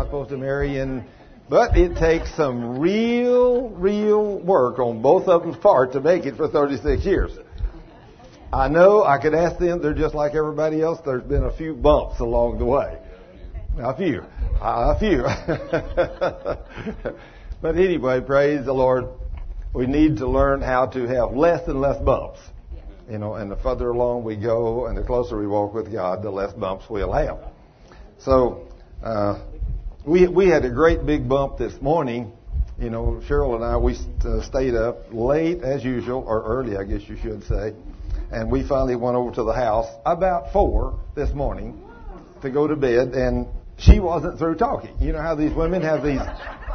not supposed to marry in. But it takes some real, real work on both of them's part to make it for 36 years. I know I could ask them, they're just like everybody else. There's been a few bumps along the way. A few. A few. but anyway, praise the Lord. We need to learn how to have less and less bumps. You know, and the further along we go and the closer we walk with God, the less bumps we'll have. So, uh, we we had a great big bump this morning. You know, Cheryl and I we uh, stayed up late as usual, or early, I guess you should say, and we finally went over to the house about four this morning to go to bed, and she wasn't through talking. You know how these women have these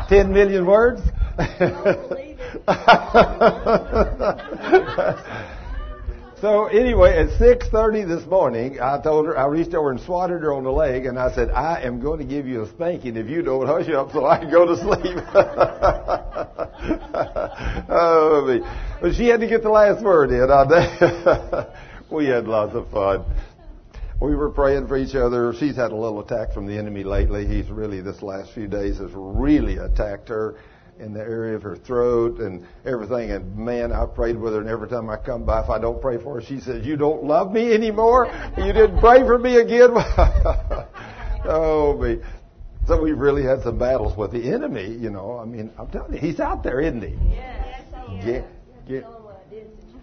ten million words. So anyway, at 6:30 this morning, I told her I reached over and swatted her on the leg, and I said, "I am going to give you a spanking if you don't hush up, so I can go to sleep." oh, but she had to get the last word in. I we had lots of fun. We were praying for each other. She's had a little attack from the enemy lately. He's really this last few days has really attacked her in the area of her throat and everything. And man, I prayed with her, and every time I come by, if I don't pray for her, she says, "You don't love me anymore. You didn't pray for me again." oh me. So we've really had some battles with the enemy. You know, I mean, I'm telling you, he's out there, isn't he? Yes. Get, get.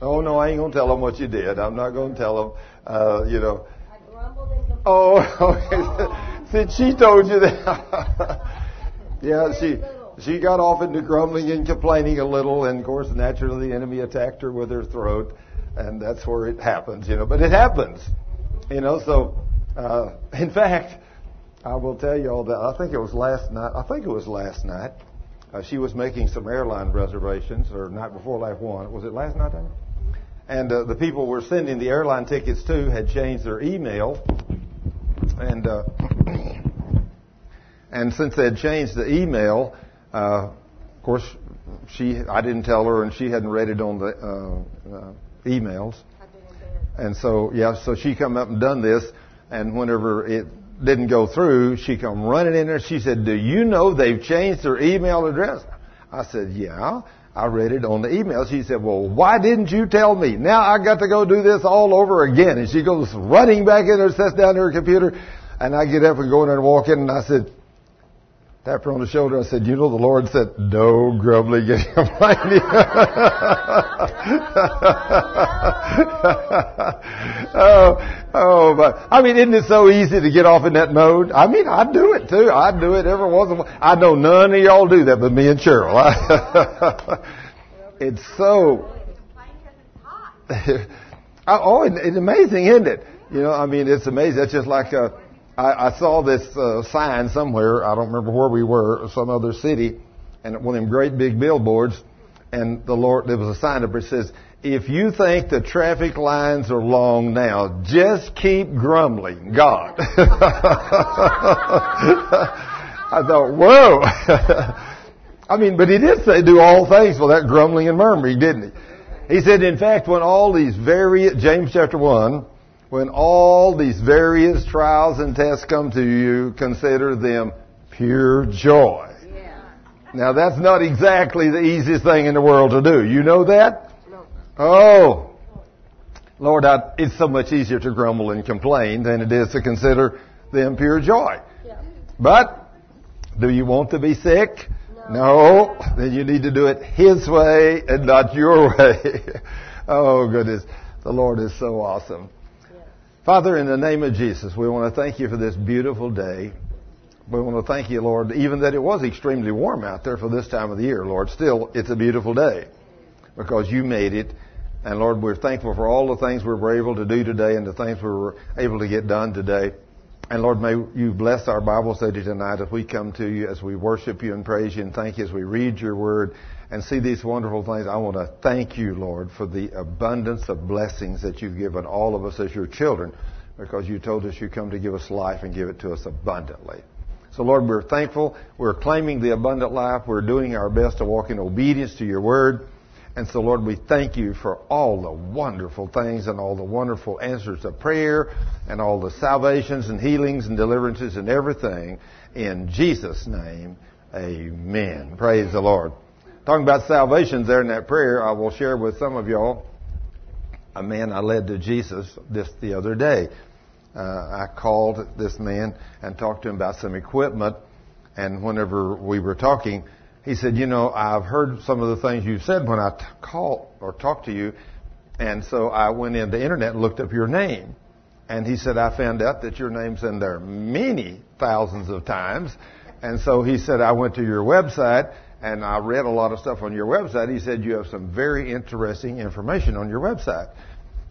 Oh no, I ain't gonna tell him what you did. I'm not gonna tell him. Uh, you know. Oh, okay. Since she told you that. yeah, she she got off into grumbling and complaining a little, and of course, naturally, the enemy attacked her with her throat, and that's where it happens, you know. But it happens, you know. So, uh, in fact, I will tell you all that. I think it was last night. I think it was last night. Uh, she was making some airline reservations, or night before last one. Was it last night? And uh, the people were sending the airline tickets to had changed their email, and uh, and since they had changed the email, uh, of course, she I didn't tell her, and she hadn't read it on the uh, uh, emails. And so yeah, so she come up and done this, and whenever it didn't go through, she come running in there. She said, "Do you know they've changed their email address?" I said, "Yeah." I read it on the email. She said, well, why didn't you tell me? Now I got to go do this all over again. And she goes running back in there, sits down to her computer, and I get up and go in there and walk in, and I said, tapped her on the shoulder. and said, you know, the Lord said, no grumbling and complaining. oh, oh, but I mean, isn't it so easy to get off in that mode? I mean, I do it too. I do it every once in a while. I know none of y'all do that but me and Cheryl. it's so. oh, oh it's amazing, isn't it? You know, I mean, it's amazing. That's just like a, I, I saw this uh, sign somewhere. I don't remember where we were, some other city, and one of them great big billboards. And the Lord, there was a sign up that says, "If you think the traffic lines are long now, just keep grumbling, God." I thought, whoa. I mean, but he did say, "Do all things that grumbling and murmuring," didn't he? He said, in fact, when all these various James chapter one when all these various trials and tests come to you, consider them pure joy. Yeah. Now that's not exactly the easiest thing in the world to do. You know that? No. Oh. Lord, I, it's so much easier to grumble and complain than it is to consider them pure joy. Yeah. But, do you want to be sick? No. no. Then you need to do it His way and not your way. oh goodness. The Lord is so awesome. Father, in the name of Jesus, we want to thank you for this beautiful day. We want to thank you, Lord, even that it was extremely warm out there for this time of the year, Lord. Still, it's a beautiful day because you made it. And Lord, we're thankful for all the things we were able to do today and the things we were able to get done today. And Lord, may you bless our Bible study tonight as we come to you, as we worship you and praise you and thank you as we read your word and see these wonderful things. I want to thank you, Lord, for the abundance of blessings that you've given all of us as your children because you told us you come to give us life and give it to us abundantly. So Lord, we're thankful. We're claiming the abundant life. We're doing our best to walk in obedience to your word. And so, Lord, we thank you for all the wonderful things and all the wonderful answers to prayer and all the salvations and healings and deliverances and everything. In Jesus' name, amen. Praise the Lord. Talking about salvations there in that prayer, I will share with some of y'all a man I led to Jesus just the other day. Uh, I called this man and talked to him about some equipment, and whenever we were talking, he said, "You know, I've heard some of the things you said when I t- called or talked to you, and so I went into the internet and looked up your name." And he said, "I found out that your name's in there many thousands of times." And so he said, "I went to your website." And I read a lot of stuff on your website. He said you have some very interesting information on your website.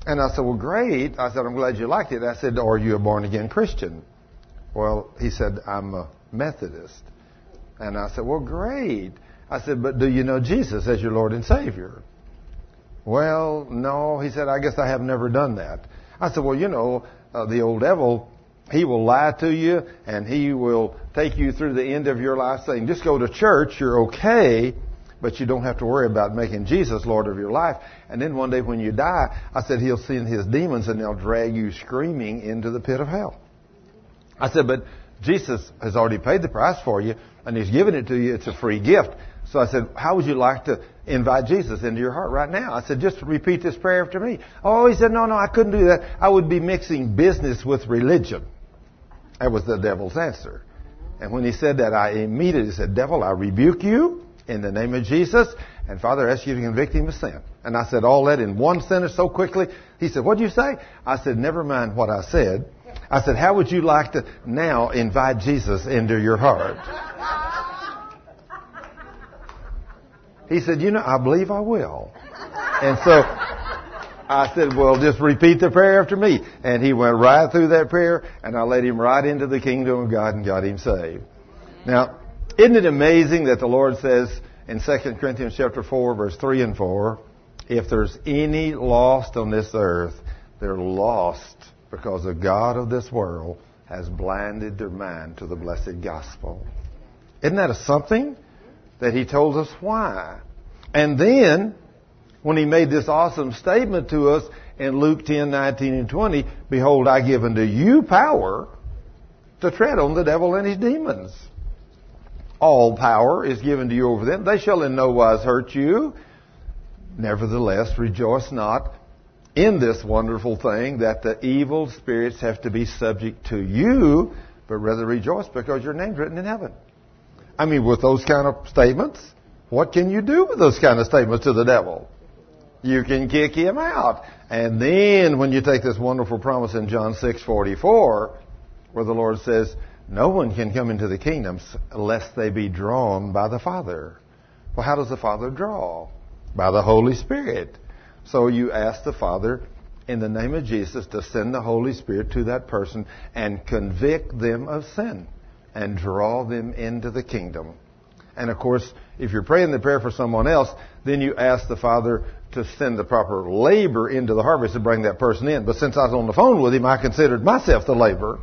And I said, well, great. I said, I'm glad you liked it. I said, are you a born again Christian? Well, he said, I'm a Methodist. And I said, well, great. I said, but do you know Jesus as your Lord and Savior? Well, no. He said, I guess I have never done that. I said, well, you know, uh, the old devil he will lie to you and he will take you through the end of your life saying, just go to church, you're okay, but you don't have to worry about making Jesus Lord of your life. And then one day when you die, I said, he'll send his demons and they'll drag you screaming into the pit of hell. I said, but Jesus has already paid the price for you and he's given it to you. It's a free gift. So I said, how would you like to invite Jesus into your heart right now? I said, just repeat this prayer after me. Oh, he said, no, no, I couldn't do that. I would be mixing business with religion. That was the devil's answer. And when he said that, I immediately said, Devil, I rebuke you in the name of Jesus. And Father, ask you to convict him of sin. And I said all that in one sentence so quickly. He said, What did you say? I said, Never mind what I said. I said, How would you like to now invite Jesus into your heart? He said, You know, I believe I will. And so I said, well, just repeat the prayer after me. And he went right through that prayer, and I led him right into the kingdom of God and got him saved. Now, isn't it amazing that the Lord says in 2 Corinthians chapter 4, verse 3 and 4, if there's any lost on this earth, they're lost because the God of this world has blinded their mind to the blessed gospel. Isn't that a something? That he told us why. And then when he made this awesome statement to us in Luke 10, 19, and 20, Behold, I give unto you power to tread on the devil and his demons. All power is given to you over them. They shall in no wise hurt you. Nevertheless, rejoice not in this wonderful thing that the evil spirits have to be subject to you, but rather rejoice because your name's written in heaven. I mean, with those kind of statements, what can you do with those kind of statements to the devil? You can kick him out. And then when you take this wonderful promise in John 6:44 where the Lord says, "No one can come into the kingdom unless they be drawn by the Father." Well, how does the Father draw? By the Holy Spirit. So you ask the Father in the name of Jesus to send the Holy Spirit to that person and convict them of sin and draw them into the kingdom. And of course, if you're praying the prayer for someone else, then you ask the Father to send the proper labor into the harvest to bring that person in. But since I was on the phone with him, I considered myself the labor.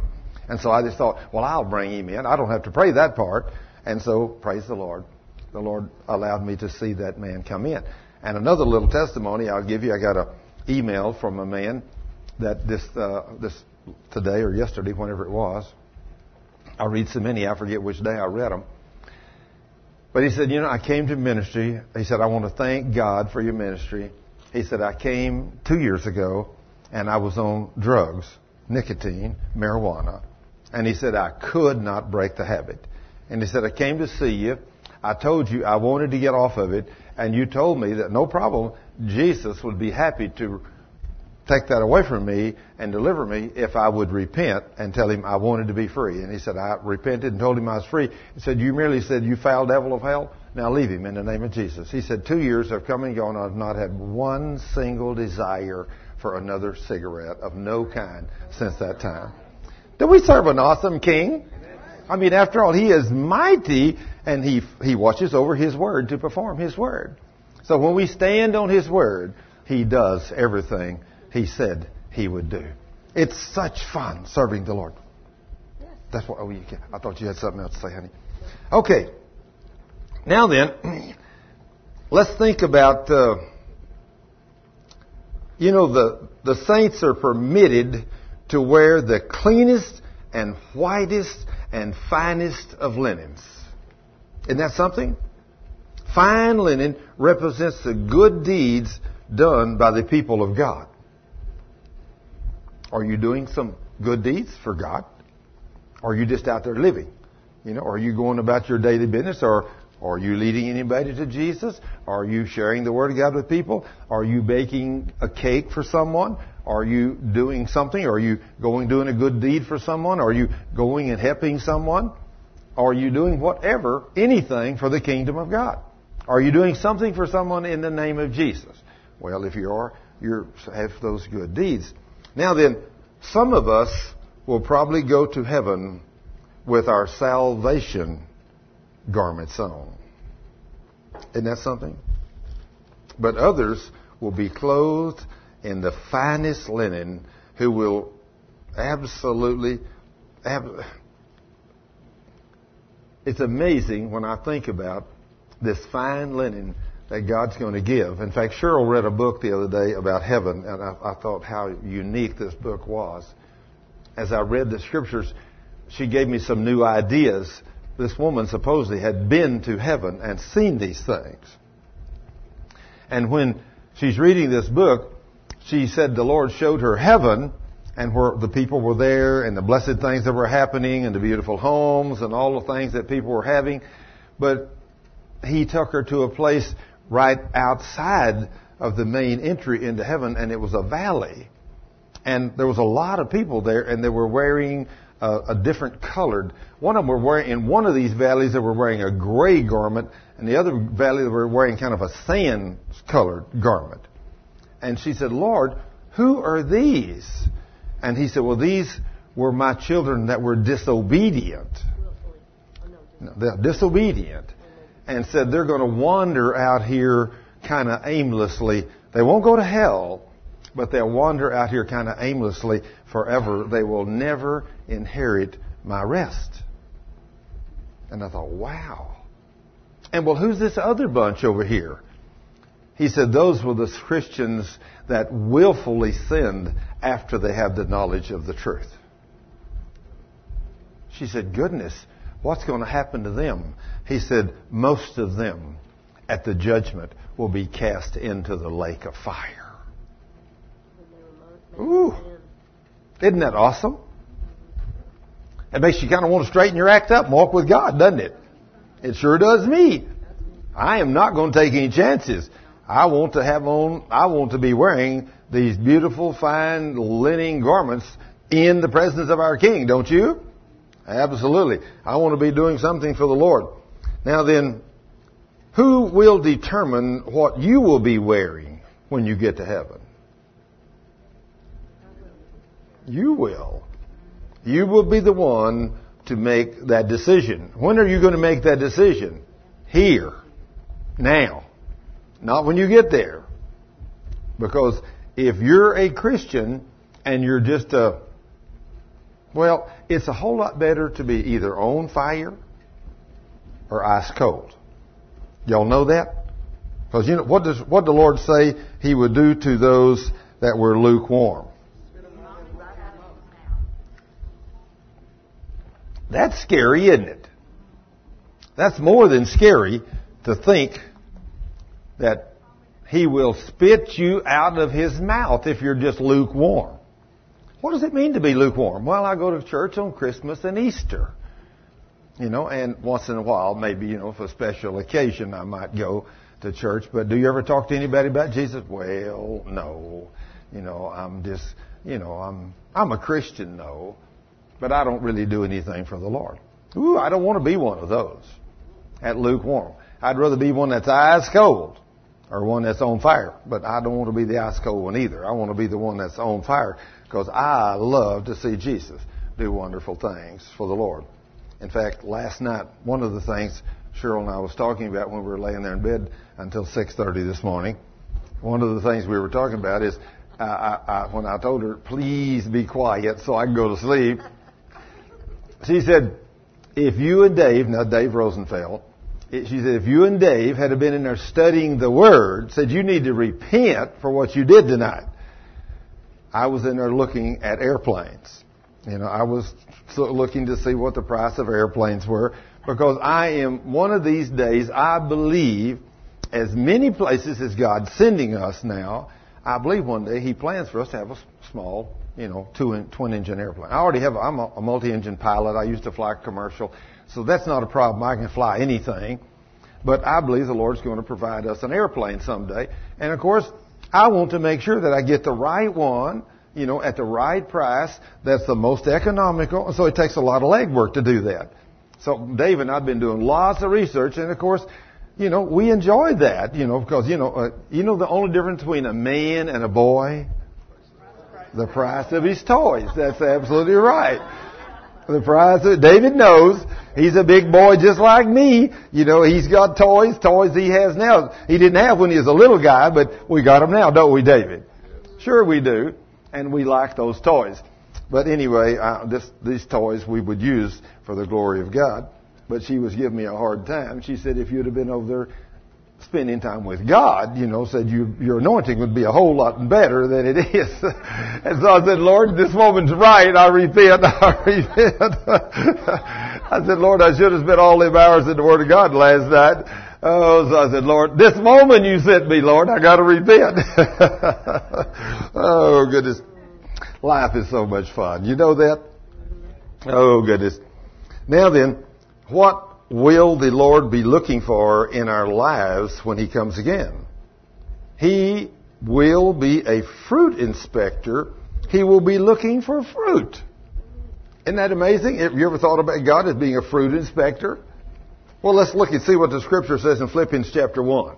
And so I just thought, well, I'll bring him in. I don't have to pray that part. And so, praise the Lord. The Lord allowed me to see that man come in. And another little testimony I'll give you. I got an email from a man that this, uh, this today or yesterday, whenever it was. I read so many, I forget which day I read them. But he said, you know, I came to ministry. He said, I want to thank God for your ministry. He said, I came two years ago and I was on drugs, nicotine, marijuana. And he said, I could not break the habit. And he said, I came to see you. I told you I wanted to get off of it. And you told me that no problem, Jesus would be happy to take that away from me and deliver me if I would repent and tell him I wanted to be free. And he said, I repented and told him I was free. He said, You merely said, You foul devil of hell? Now leave him in the name of Jesus. He said, Two years have come and gone. I've not had one single desire for another cigarette of no kind since that time. Do we serve an awesome king? I mean, after all, he is mighty and he, he watches over his word to perform his word. So when we stand on his word, he does everything he said he would do. It's such fun serving the Lord. That's what. Oh, you. I thought you had something else to say, honey. Okay. Now then, let's think about uh, You know, the, the saints are permitted to wear the cleanest and whitest and finest of linens. Isn't that something? Fine linen represents the good deeds done by the people of God. Are you doing some good deeds for God? Are you just out there living? You know, are you going about your daily business or are you leading anybody to Jesus? Are you sharing the Word of God with people? Are you baking a cake for someone? Are you doing something? Are you going doing a good deed for someone? Are you going and helping someone? Are you doing whatever, anything for the kingdom of God? Are you doing something for someone in the name of Jesus? Well, if you are, you have those good deeds. Now then, some of us will probably go to heaven with our salvation garments on. Isn't that something? But others will be clothed in the finest linen who will absolutely. Ab- it's amazing when I think about this fine linen that God's going to give. In fact, Cheryl read a book the other day about heaven, and I, I thought how unique this book was. As I read the scriptures, she gave me some new ideas. This woman supposedly had been to heaven and seen these things. And when she's reading this book, she said the Lord showed her heaven and where the people were there and the blessed things that were happening and the beautiful homes and all the things that people were having. But he took her to a place right outside of the main entry into heaven and it was a valley. And there was a lot of people there and they were wearing a, a different colored. One of them were wearing, in one of these valleys they were wearing a gray garment and the other valley they were wearing kind of a sand colored garment. And she said, Lord, who are these? And he said, well, these were my children that were disobedient. Oh, no, they're disobedient. And said they're going to wander out here kind of aimlessly. They won't go to hell, but they'll wander out here kind of aimlessly forever. They will never inherit my rest. And I thought, wow. And well, who's this other bunch over here? He said those were the Christians that willfully sinned after they have the knowledge of the truth. She said, goodness, what's going to happen to them? He said, most of them at the judgment will be cast into the lake of fire. Ooh. Isn't that awesome? It makes you kind of want to straighten your act up and walk with God, doesn't it? It sure does me. I am not going to take any chances. I want to have on, I want to be wearing these beautiful, fine linen garments in the presence of our King, don't you? Absolutely. I want to be doing something for the Lord. Now then, who will determine what you will be wearing when you get to heaven? You will. You will be the one to make that decision. When are you going to make that decision? Here. Now. Not when you get there. Because if you're a Christian and you're just a, well, it's a whole lot better to be either on fire or ice cold. Y'all know that? Because you know, what does, what the Lord say He would do to those that were lukewarm? That's scary, isn't it? That's more than scary to think that he will spit you out of his mouth if you're just lukewarm. What does it mean to be lukewarm? Well, I go to church on Christmas and Easter. You know, and once in a while, maybe, you know, for a special occasion, I might go to church. But do you ever talk to anybody about Jesus? Well, no. You know, I'm just, you know, I'm, I'm a Christian, though. But I don't really do anything for the Lord. Ooh, I don't want to be one of those at lukewarm. I'd rather be one that's ice cold or one that's on fire. But I don't want to be the ice cold one either. I want to be the one that's on fire because I love to see Jesus do wonderful things for the Lord. In fact, last night, one of the things Cheryl and I was talking about when we were laying there in bed until 6:30 this morning, one of the things we were talking about is I, I, I, when I told her, "Please be quiet so I can go to sleep," she said, "If you and Dave, now Dave Rosenfeld, she said, if you and Dave had been in there studying the Word, said you need to repent for what you did tonight. I was in there looking at airplanes. You know, I was looking to see what the price of airplanes were because I am one of these days, I believe as many places as God's sending us now, I believe one day He plans for us to have a small, you know, two twin engine airplane. I already have, I'm a, a multi-engine pilot. I used to fly commercial. So that's not a problem. I can fly anything. But I believe the Lord's going to provide us an airplane someday. And of course, I want to make sure that I get the right one, you know, at the right price that's the most economical. So it takes a lot of legwork to do that. So Dave and I've been doing lots of research, and of course, you know, we enjoy that, you know, because you know, uh, you know the only difference between a man and a boy, the price of his toys. That's absolutely right. The price of David knows he's a big boy just like me. You know, he's got toys, toys he has now. He didn't have when he was a little guy, but we got them now, don't we, David? Sure we do, and we like those toys. But anyway, uh, this, these toys we would use for the glory of God. But she was giving me a hard time. She said, if you'd have been over there spending time with God, you know, said you, your anointing would be a whole lot better than it is. and so I said, Lord, this woman's right. I repent. I repent. I said, Lord, I should have spent all them hours in the Word of God last night. Oh, so I said, Lord, this moment you sent me, Lord, I got to repent. oh, goodness. Life is so much fun. You know that? Oh, goodness. Now then, what will the Lord be looking for in our lives when He comes again? He will be a fruit inspector. He will be looking for fruit. Isn't that amazing? Have you ever thought about God as being a fruit inspector? Well, let's look and see what the scripture says in Philippians chapter 1.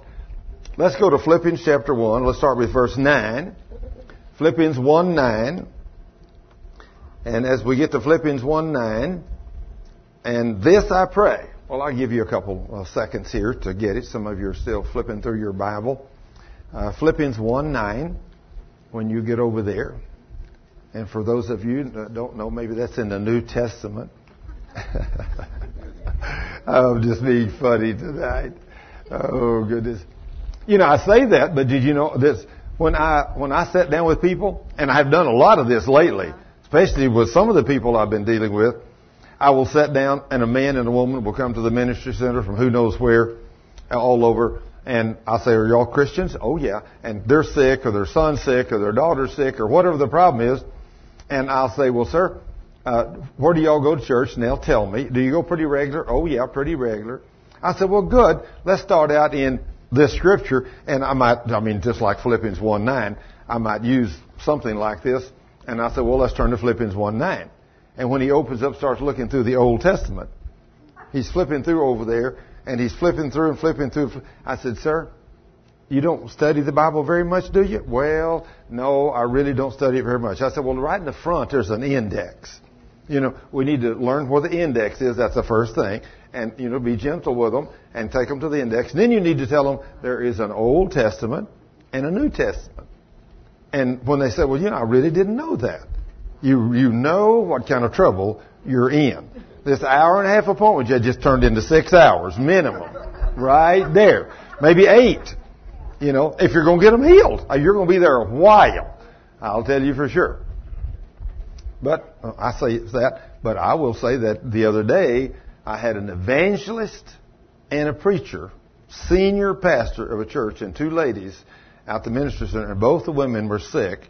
Let's go to Philippians chapter 1. Let's start with verse 9. Philippians 1 9. And as we get to Philippians 1 9, and this I pray. Well, I'll give you a couple of seconds here to get it. Some of you are still flipping through your Bible. Uh, Philippians 1 9, when you get over there. And for those of you that don't know, maybe that's in the New Testament. I'm just being funny tonight. Oh, goodness. You know, I say that, but did you know this? when I when I sat down with people, and I've done a lot of this lately, especially with some of the people I've been dealing with, I will sit down and a man and a woman will come to the ministry center from who knows where, all over, and I'll say, "Are y'all Christians?" "Oh yeah," and they're sick, or their son's sick, or their daughter's sick, or whatever the problem is, and I'll say, "Well, sir, uh, where do y'all go to church?" And they'll tell me, "Do you go pretty regular?" "Oh yeah, pretty regular." I said, "Well, good. Let's start out in this scripture, and I might, I mean, just like Philippians 1 9, I might use something like this. And I said, well, let's turn to Philippians 1 9. And when he opens up, starts looking through the Old Testament, he's flipping through over there, and he's flipping through and flipping through. I said, sir, you don't study the Bible very much, do you? Well, no, I really don't study it very much. I said, well, right in the front, there's an index. You know, we need to learn where the index is. That's the first thing and you know be gentle with them and take them to the index. And then you need to tell them there is an Old Testament and a New Testament. And when they say, "Well, you know, I really didn't know that," you you know what kind of trouble you're in. This hour and a half appointment you just turned into six hours minimum, right there, maybe eight. You know, if you're going to get them healed, uh, you're going to be there a while. I'll tell you for sure. But uh, I say that, but I will say that the other day I had an evangelist and a preacher, senior pastor of a church, and two ladies out the ministry center. And both the women were sick,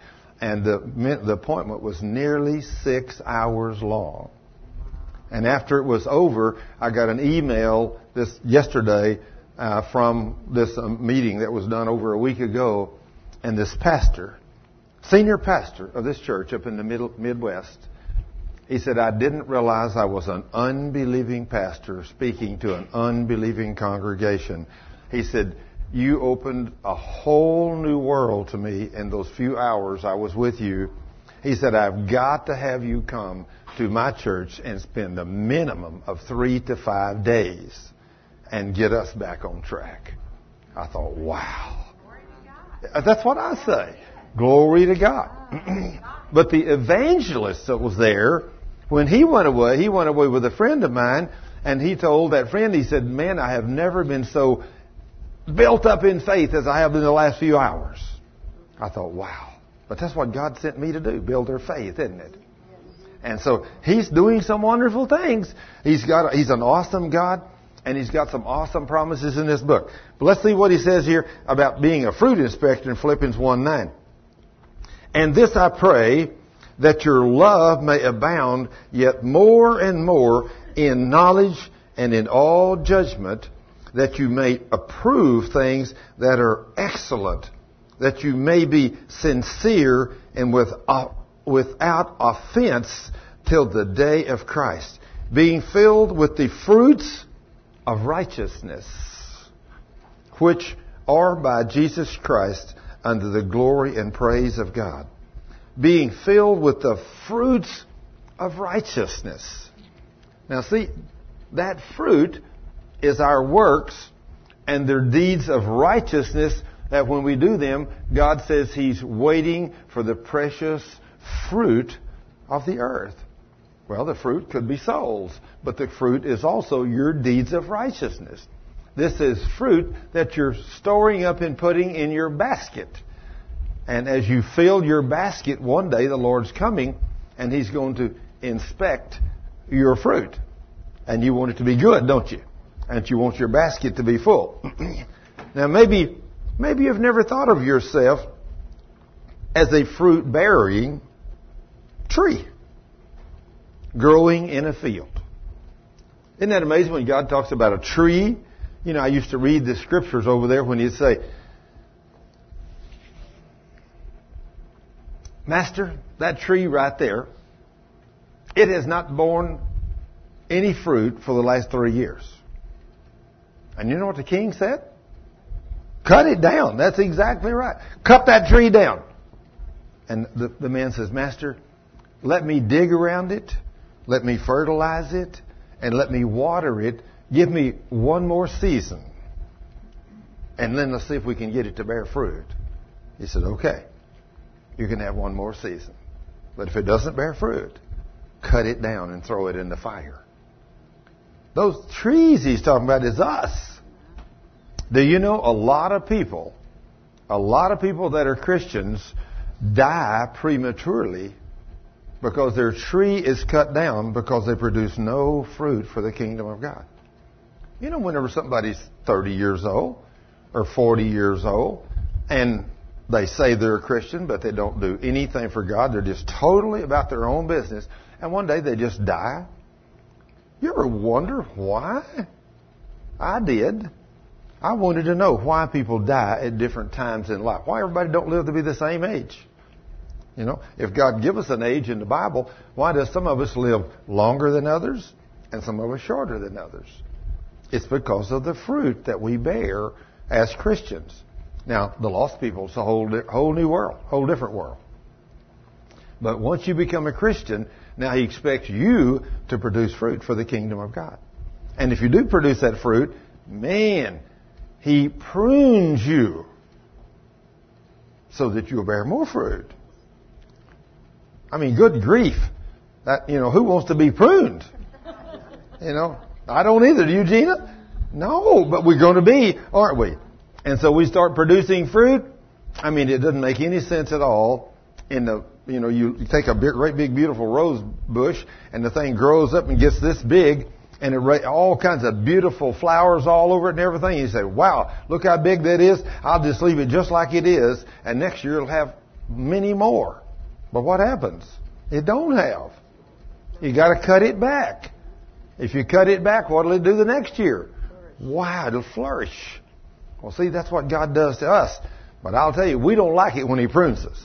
and the, the appointment was nearly six hours long. And after it was over, I got an email this yesterday uh, from this um, meeting that was done over a week ago, and this pastor, senior pastor of this church up in the middle, Midwest, he said, I didn't realize I was an unbelieving pastor speaking to an unbelieving congregation. He said, You opened a whole new world to me in those few hours I was with you. He said, I've got to have you come to my church and spend a minimum of three to five days and get us back on track. I thought, wow. Uh, that's what I say. Glory to God. but the evangelist that was there when he went away, he went away with a friend of mine, and he told that friend, he said, Man, I have never been so built up in faith as I have in the last few hours. I thought, wow. But that's what God sent me to do, build their faith, isn't it? And so He's doing some wonderful things. He's got, He's an awesome God, and He's got some awesome promises in this book. But let's see what He says here about being a fruit inspector in Philippians 1 9. And this I pray, that your love may abound yet more and more in knowledge and in all judgment, that you may approve things that are excellent, that you may be sincere and with, uh, without offense till the day of Christ, being filled with the fruits of righteousness, which are by Jesus Christ unto the glory and praise of God. Being filled with the fruits of righteousness. Now see, that fruit is our works and their deeds of righteousness that when we do them, God says He's waiting for the precious fruit of the earth. Well, the fruit could be souls, but the fruit is also your deeds of righteousness. This is fruit that you're storing up and putting in your basket. And as you fill your basket, one day the Lord's coming and He's going to inspect your fruit. And you want it to be good, don't you? And you want your basket to be full. now maybe, maybe you've never thought of yourself as a fruit bearing tree growing in a field. Isn't that amazing when God talks about a tree? You know, I used to read the scriptures over there when he'd say, Master, that tree right there, it has not borne any fruit for the last three years. And you know what the king said? Cut it down. That's exactly right. Cut that tree down. And the, the man says, Master, let me dig around it, let me fertilize it, and let me water it. Give me one more season. And then let's see if we can get it to bear fruit. He said, Okay, you can have one more season. But if it doesn't bear fruit, cut it down and throw it in the fire. Those trees he's talking about is us. Do you know a lot of people, a lot of people that are Christians die prematurely because their tree is cut down because they produce no fruit for the kingdom of God. You know, whenever somebody's 30 years old or 40 years old and they say they're a Christian, but they don't do anything for God, they're just totally about their own business, and one day they just die. You ever wonder why? I did. I wanted to know why people die at different times in life. Why everybody don't live to be the same age. You know, if God give us an age in the Bible, why does some of us live longer than others and some of us shorter than others? It's because of the fruit that we bear as Christians. Now, the lost people is a whole, whole new world, whole different world. But once you become a Christian, now He expects you to produce fruit for the kingdom of God. And if you do produce that fruit, man, He prunes you so that you'll bear more fruit. I mean, good grief. That, you know, who wants to be pruned? You know, I don't either. Do you, Gina? No, but we're going to be, aren't we? And so we start producing fruit. I mean, it doesn't make any sense at all in the, you know, you take a big, great big beautiful rose bush and the thing grows up and gets this big and it all kinds of beautiful flowers all over it and everything. You say, wow, look how big that is. I'll just leave it just like it is and next year it'll have many more. But what happens? It don't have. You got to cut it back. If you cut it back, what'll it do the next year? Wow, it'll flourish. Well, see, that's what God does to us. But I'll tell you, we don't like it when He prunes us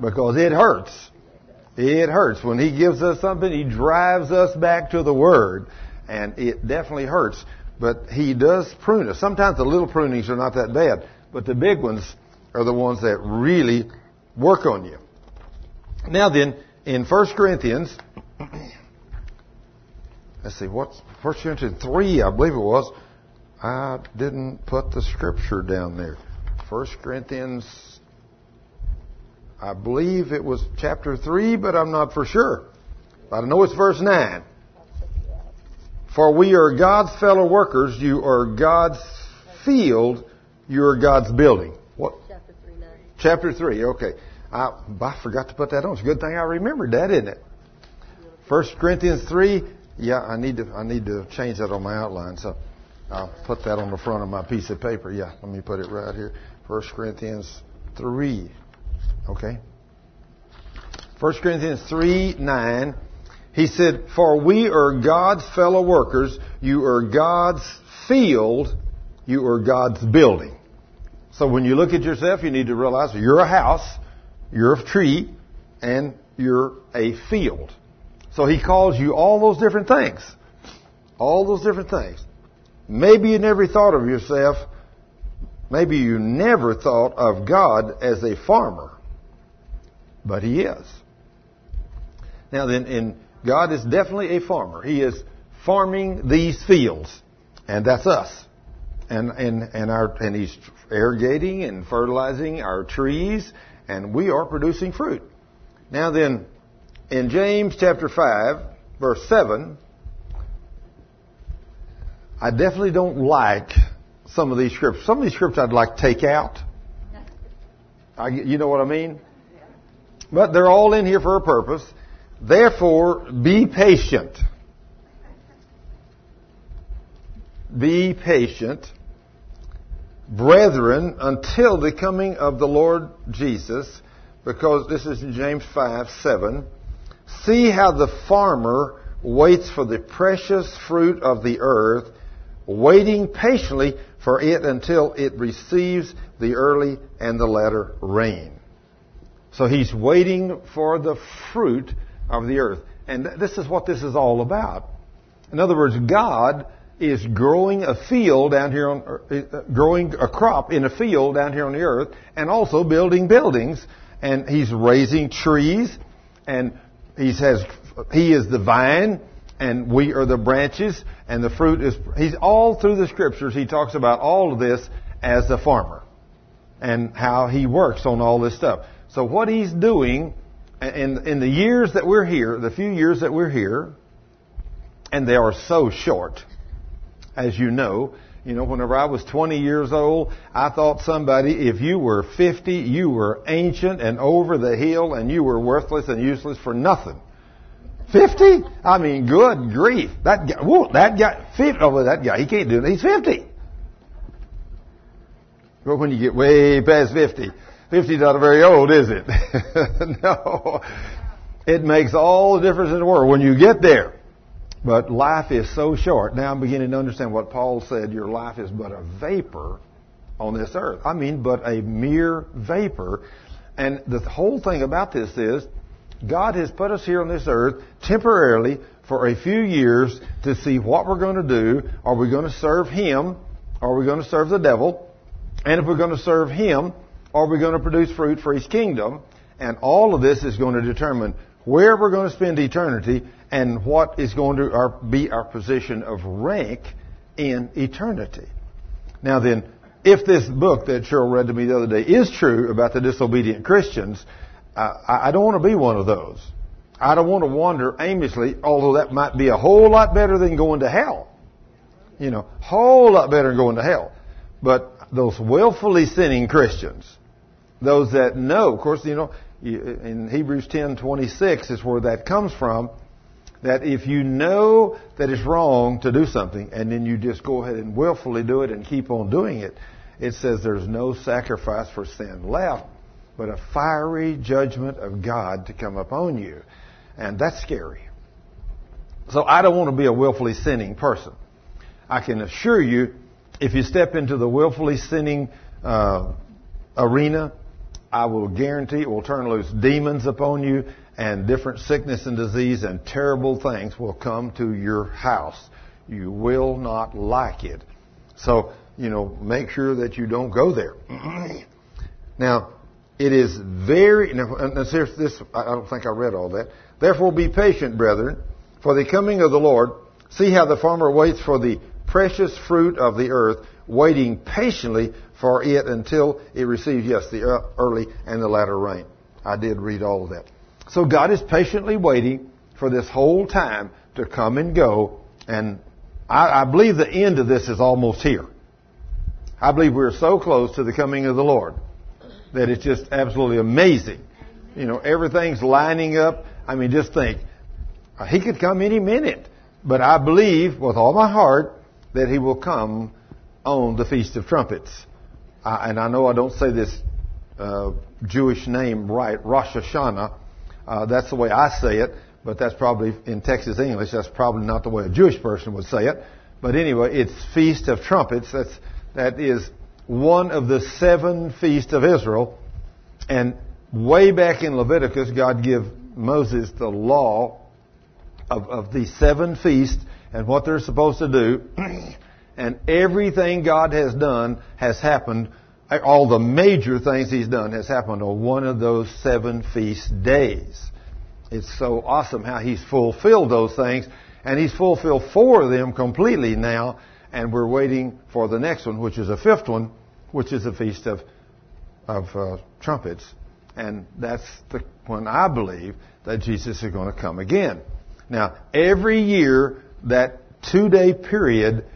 because it hurts. It hurts. When He gives us something, He drives us back to the Word, and it definitely hurts. But He does prune us. Sometimes the little prunings are not that bad, but the big ones are the ones that really work on you. Now then, in 1 Corinthians, let's see, what's 1 Corinthians 3, I believe it was. I didn't put the scripture down there. 1 Corinthians, I believe it was chapter 3, but I'm not for sure. I know it's verse 9. For we are God's fellow workers, you are God's field, you are God's building. What? Chapter 3, 9. Chapter 3, okay. I, I forgot to put that on. It's a good thing I remembered that, isn't it? First Corinthians 3. Yeah, I need to, I need to change that on my outline. So I'll put that on the front of my piece of paper. Yeah, let me put it right here. First Corinthians 3. Okay. First Corinthians 3, 9. He said, For we are God's fellow workers. You are God's field. You are God's building. So when you look at yourself, you need to realize you're a house, you're a tree, and you're a field. So he calls you all those different things. All those different things. Maybe you never thought of yourself, maybe you never thought of God as a farmer. But he is. Now then, in God is definitely a farmer. He is farming these fields, and that's us. And and and our and he's irrigating and fertilizing our trees, and we are producing fruit. Now then, in James chapter five, verse seven, I definitely don't like some of these scripts. Some of these scripts I'd like to take out. I, you know what I mean? But they're all in here for a purpose. Therefore, be patient. Be patient, brethren, until the coming of the Lord Jesus, because this is in James 5, 7. See how the farmer waits for the precious fruit of the earth, waiting patiently for it until it receives the early and the latter rain. So he's waiting for the fruit of the earth. And this is what this is all about. In other words, God is growing a field down here on, uh, growing a crop in a field down here on the earth, and also building buildings. And He's raising trees, and He says He is the vine, and we are the branches, and the fruit is. He's all through the scriptures. He talks about all of this as a farmer, and how He works on all this stuff. So what He's doing in, in the years that we're here, the few years that we're here, and they are so short, as you know, you know, whenever I was 20 years old, I thought somebody, if you were 50, you were ancient and over the hill and you were worthless and useless for nothing. 50? I mean, good grief. That guy, whoa, that guy, 50, oh, that guy, he can't do it. He's 50. But when you get way past 50, 50 is not very old, is it? no. It makes all the difference in the world when you get there. But life is so short. Now I'm beginning to understand what Paul said. Your life is but a vapor on this earth. I mean, but a mere vapor. And the whole thing about this is God has put us here on this earth temporarily for a few years to see what we're going to do. Are we going to serve Him? Are we going to serve the devil? And if we're going to serve Him, are we going to produce fruit for His kingdom? And all of this is going to determine where we're going to spend eternity and what is going to our, be our position of rank in eternity. Now then, if this book that Cheryl read to me the other day is true about the disobedient Christians, uh, I don't want to be one of those. I don't want to wander aimlessly, although that might be a whole lot better than going to hell. You know, whole lot better than going to hell. But those willfully sinning Christians, those that know, of course, you know, in Hebrews 10:26 is where that comes from. That if you know that it's wrong to do something, and then you just go ahead and willfully do it and keep on doing it, it says there's no sacrifice for sin left, but a fiery judgment of God to come upon you, and that's scary. So I don't want to be a willfully sinning person. I can assure you, if you step into the willfully sinning uh, arena, I will guarantee it will turn loose demons upon you and different sickness and disease and terrible things will come to your house. You will not like it. So, you know, make sure that you don't go there. now, it is very, now, this, I don't think I read all that. Therefore be patient, brethren, for the coming of the Lord. See how the farmer waits for the precious fruit of the earth, waiting patiently for it until it receives, yes, the early and the latter rain. I did read all of that. So God is patiently waiting for this whole time to come and go, and I, I believe the end of this is almost here. I believe we're so close to the coming of the Lord that it's just absolutely amazing You know, everything's lining up. I mean, just think, uh, he could come any minute. But I believe with all my heart that he will come on the Feast of Trumpets. Uh, and I know I don't say this uh, Jewish name right, Rosh Hashanah. Uh, that's the way I say it, but that's probably in Texas English. That's probably not the way a Jewish person would say it. But anyway, it's Feast of Trumpets. That's that is one of the seven feasts of Israel. And way back in Leviticus, God gave Moses the law of, of these seven feasts and what they're supposed to do. and everything God has done has happened, all the major things He's done has happened on one of those seven feast days. It's so awesome how He's fulfilled those things, and He's fulfilled four of them completely now, and we're waiting for the next one, which is a fifth one, which is the Feast of, of uh, Trumpets. And that's the one I believe that Jesus is going to come again. Now, every year, that two day period,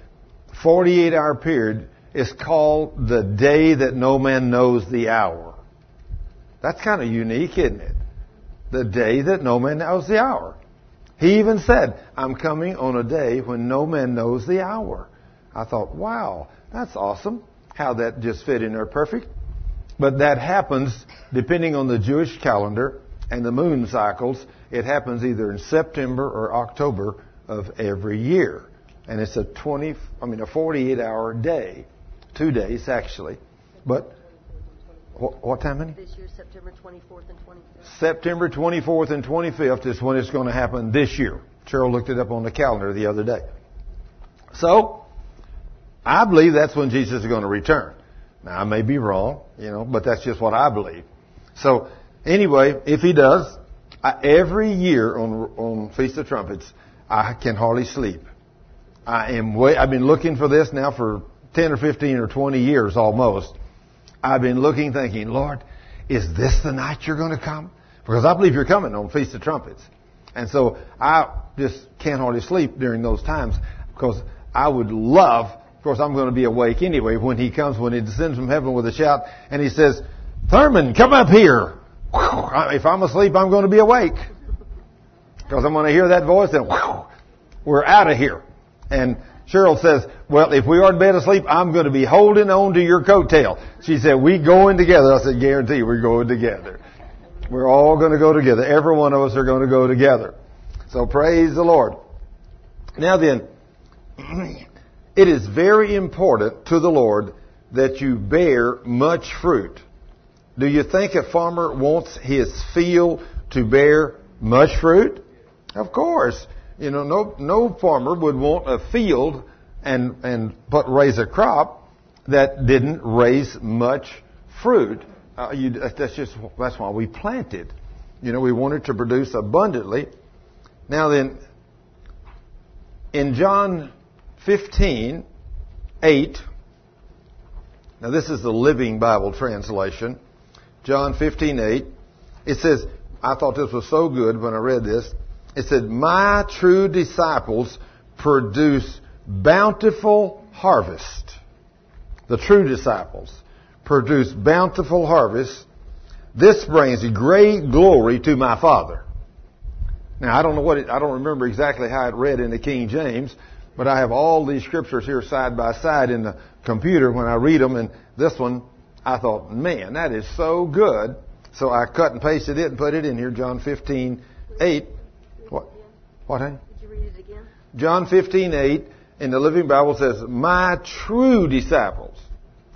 48 hour period, is called the day that no man knows the hour. That's kind of unique, isn't it? The day that no man knows the hour. He even said, I'm coming on a day when no man knows the hour. I thought, wow, that's awesome. How that just fit in there perfect. But that happens depending on the Jewish calendar and the moon cycles. It happens either in September or October of every year. And it's a 20, I mean, a 48 hour day. Two days, actually. But, what, what time, honey? This year, September 24th and 25th. September 24th and 25th is when it's going to happen this year. Cheryl looked it up on the calendar the other day. So, I believe that's when Jesus is going to return. Now, I may be wrong, you know, but that's just what I believe. So, anyway, if he does, I, every year on, on Feast of Trumpets, I can hardly sleep. I am I've been looking for this now for 10 or 15 or 20 years almost. I've been looking thinking, Lord, is this the night you're going to come? Because I believe you're coming on Feast of Trumpets. And so I just can't hardly sleep during those times because I would love, of course I'm going to be awake anyway when he comes, when he descends from heaven with a shout and he says, Thurman, come up here. If I'm asleep, I'm going to be awake. Because I'm going to hear that voice and we're out of here. And Cheryl says, well, if we are in bed asleep, I'm going to be holding on to your coattail. She said, we going together. I said, guarantee we're going together. We're all going to go together. Every one of us are going to go together. So praise the Lord. Now then, it is very important to the Lord that you bear much fruit. Do you think a farmer wants his field to bear much fruit? Of course. You know, no, no farmer would want a field and, and put, raise a crop that didn't raise much fruit. Uh, you, that's just, that's why we planted. You know, we wanted to produce abundantly. Now then, in John 15, 8, now this is the Living Bible translation. John 15, 8, it says, I thought this was so good when I read this. It said, My true disciples produce bountiful harvest. The true disciples produce bountiful harvest. This brings great glory to my Father. Now, I don't know what it, I don't remember exactly how it read in the King James, but I have all these scriptures here side by side in the computer when I read them, and this one, I thought, man, that is so good. So I cut and pasted it and put it in here, John 15, 8. What? What, honey? Did you read it again? John 15, 8 in the Living Bible says, My true disciples,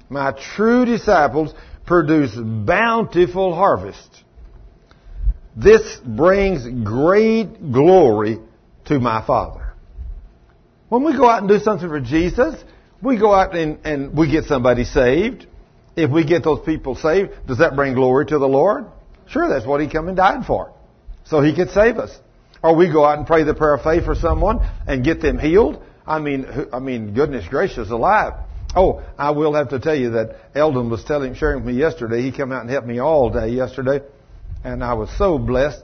my true disciples produce bountiful harvest. This brings great glory to my Father. When we go out and do something for Jesus, we go out and, and we get somebody saved. If we get those people saved, does that bring glory to the Lord? Sure, that's what He came and died for. So He could save us. Or we go out and pray the prayer of faith for someone and get them healed. I mean, I mean, goodness gracious alive. Oh, I will have to tell you that Eldon was telling, sharing with me yesterday. He came out and helped me all day yesterday, and I was so blessed.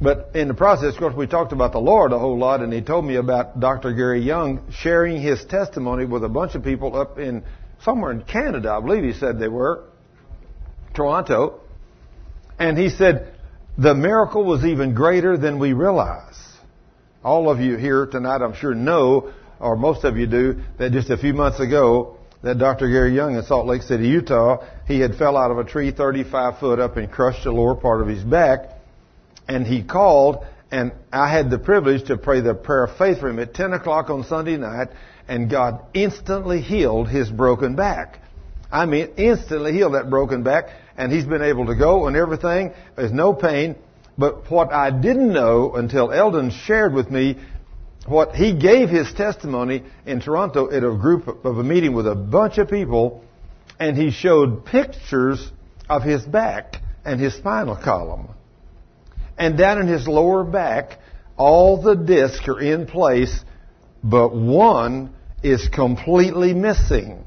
But in the process, of course, we talked about the Lord a whole lot, and he told me about Dr. Gary Young sharing his testimony with a bunch of people up in somewhere in Canada, I believe he said they were, Toronto. And he said the miracle was even greater than we realize. All of you here tonight, I'm sure, know, or most of you do, that just a few months ago, that Dr. Gary Young in Salt Lake City, Utah, he had fell out of a tree 35 foot up and crushed the lower part of his back. And he called, and I had the privilege to pray the prayer of faith for him at 10 o'clock on Sunday night, and God instantly healed his broken back. I mean, instantly healed that broken back, and he's been able to go and everything. There's no pain. But what I didn't know until Eldon shared with me what he gave his testimony in Toronto at a group of a meeting with a bunch of people, and he showed pictures of his back and his spinal column. And down in his lower back, all the discs are in place, but one is completely missing.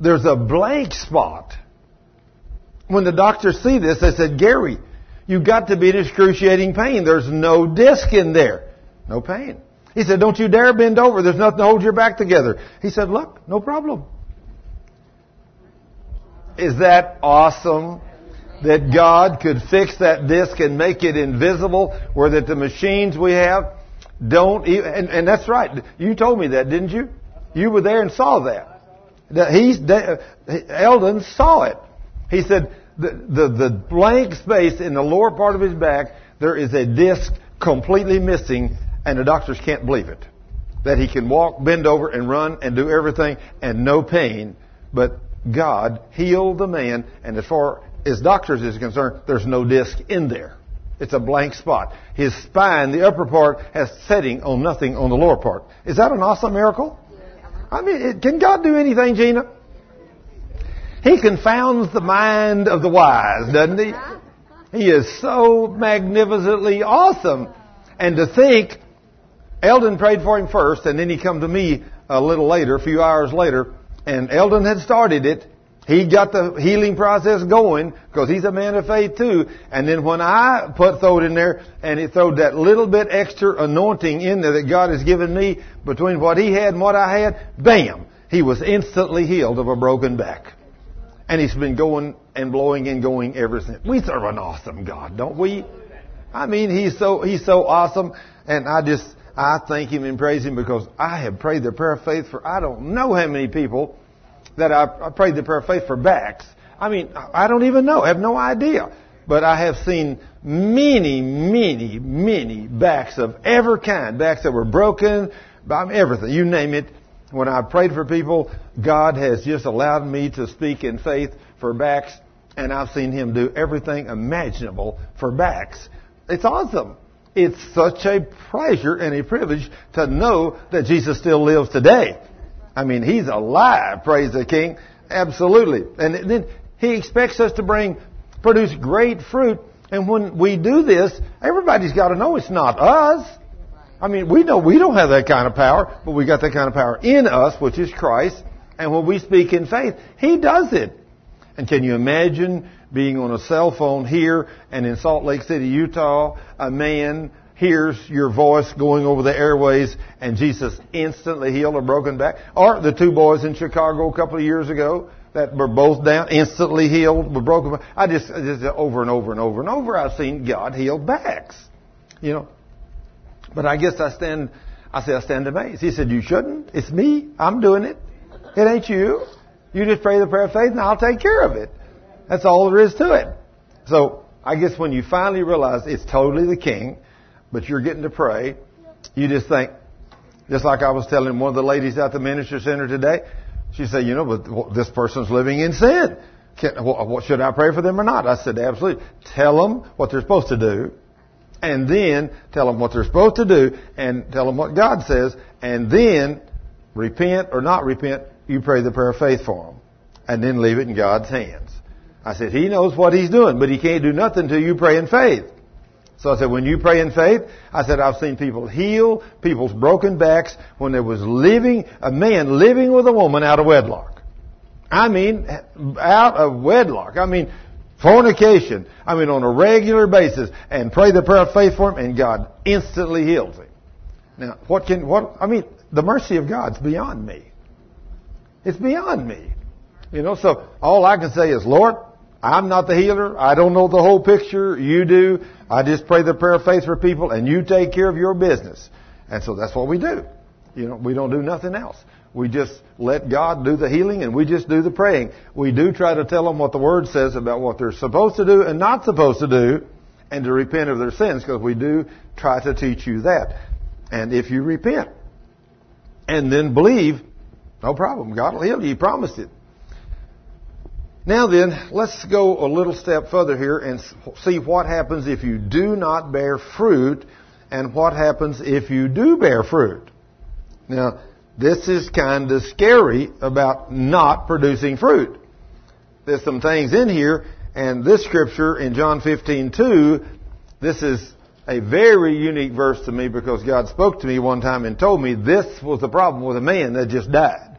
There's a blank spot. When the doctors see this, they said, Gary, you've got to be in excruciating pain. There's no disc in there. No pain. He said, don't you dare bend over. There's nothing to hold your back together. He said, look, no problem. Is that awesome? That God could fix that disc and make it invisible where that the machines we have don't even, and, and that's right. You told me that, didn't you? You were there and saw that. he's, uh, Eldon saw it. He said, the, the, the blank space in the lower part of his back, there is a disc completely missing and the doctors can't believe it. That he can walk, bend over, and run and do everything and no pain. But God healed the man, and as far as doctors is concerned, there's no disc in there. It's a blank spot. His spine, the upper part, has setting on nothing on the lower part. Is that an awesome miracle? I mean, can God do anything, Gina? He confounds the mind of the wise, doesn't he? He is so magnificently awesome. And to think Eldon prayed for him first, and then he come to me a little later, a few hours later, and Eldon had started it. He got the healing process going because he's a man of faith too. And then when I put throw it in there and he threw that little bit extra anointing in there that God has given me between what he had and what I had, bam, he was instantly healed of a broken back. And he's been going and blowing and going ever since. We serve an awesome God, don't we? I mean, he's so he's so awesome, and I just I thank Him and praise Him because I have prayed the prayer of faith for I don't know how many people that I, I prayed the prayer of faith for backs. I mean, I don't even know. I have no idea. But I have seen many, many, many backs of every kind. Backs that were broken, by everything. You name it. When I prayed for people, God has just allowed me to speak in faith for backs, and I've seen Him do everything imaginable for backs. It's awesome. It's such a pleasure and a privilege to know that Jesus still lives today. I mean, He's alive, praise the King. Absolutely. And then He expects us to bring, produce great fruit. And when we do this, everybody's got to know it's not us. I mean, we know we don't have that kind of power, but we got that kind of power in us, which is Christ. And when we speak in faith, He does it. And can you imagine being on a cell phone here and in Salt Lake City, Utah, a man hears your voice going over the airways and Jesus instantly healed a broken back. Or the two boys in Chicago a couple of years ago that were both down, instantly healed, were broken back. I just, just over and over and over and over I've seen God heal backs. You know. But I guess I stand, I say I stand amazed. He said, you shouldn't. It's me. I'm doing it. It ain't you. You just pray the prayer of faith and I'll take care of it. That's all there is to it. So I guess when you finally realize it's totally the king, but you're getting to pray, you just think, just like I was telling one of the ladies at the minister center today, she said, you know, but this person's living in sin. Can, what, should I pray for them or not? I said, absolutely. Tell them what they're supposed to do, and then tell them what they're supposed to do, and tell them what God says, and then repent or not repent, you pray the prayer of faith for them, and then leave it in God's hands. I said, He knows what He's doing, but He can't do nothing until you pray in faith. So I said, when you pray in faith, I said, I've seen people heal people's broken backs when there was living, a man living with a woman out of wedlock. I mean, out of wedlock. I mean, fornication. I mean, on a regular basis, and pray the prayer of faith for him, and God instantly heals him. Now, what can, what, I mean, the mercy of God's beyond me. It's beyond me. You know, so all I can say is, Lord, I'm not the healer. I don't know the whole picture. You do. I just pray the prayer of faith for people and you take care of your business. And so that's what we do. You know, we don't do nothing else. We just let God do the healing and we just do the praying. We do try to tell them what the Word says about what they're supposed to do and not supposed to do and to repent of their sins because we do try to teach you that. And if you repent and then believe, no problem. God will heal you. He promised it. Now then, let's go a little step further here and see what happens if you do not bear fruit and what happens if you do bear fruit. Now, this is kind of scary about not producing fruit. There's some things in here, and this scripture in John 15, 2, this is a very unique verse to me because God spoke to me one time and told me this was the problem with a man that just died.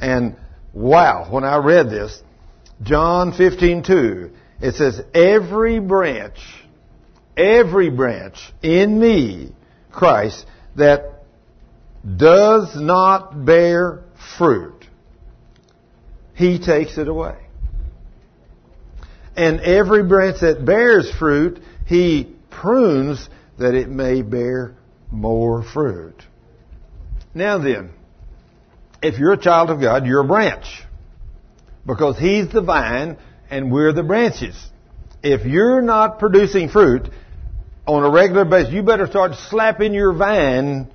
And wow, when I read this, John 15:2, it says, "Every branch, every branch in me, Christ, that does not bear fruit, he takes it away. And every branch that bears fruit, he prunes that it may bear more fruit. Now then, if you're a child of God, you're a branch. Because He's the vine and we're the branches. If you're not producing fruit on a regular basis, you better start slapping your vine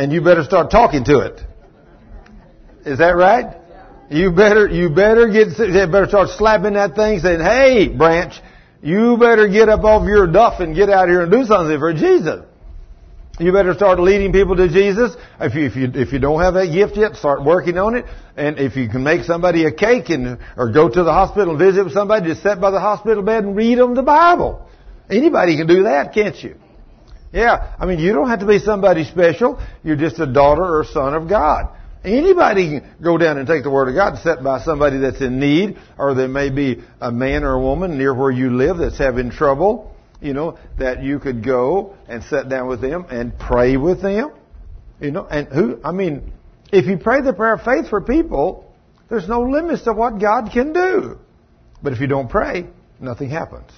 and you better start talking to it. Is that right? You better, you better get, better start slapping that thing saying, hey, branch, you better get up off your duff and get out here and do something for Jesus. You better start leading people to Jesus. If you, if you, if you don't have that gift yet, start working on it. And if you can make somebody a cake and, or go to the hospital and visit with somebody, just sit by the hospital bed and read them the Bible. Anybody can do that, can't you? Yeah. I mean, you don't have to be somebody special. You're just a daughter or son of God. Anybody can go down and take the Word of God sit by somebody that's in need, or there may be a man or a woman near where you live that's having trouble you know, that you could go and sit down with them and pray with them. You know, and who, I mean, if you pray the prayer of faith for people, there's no limits to what God can do. But if you don't pray, nothing happens.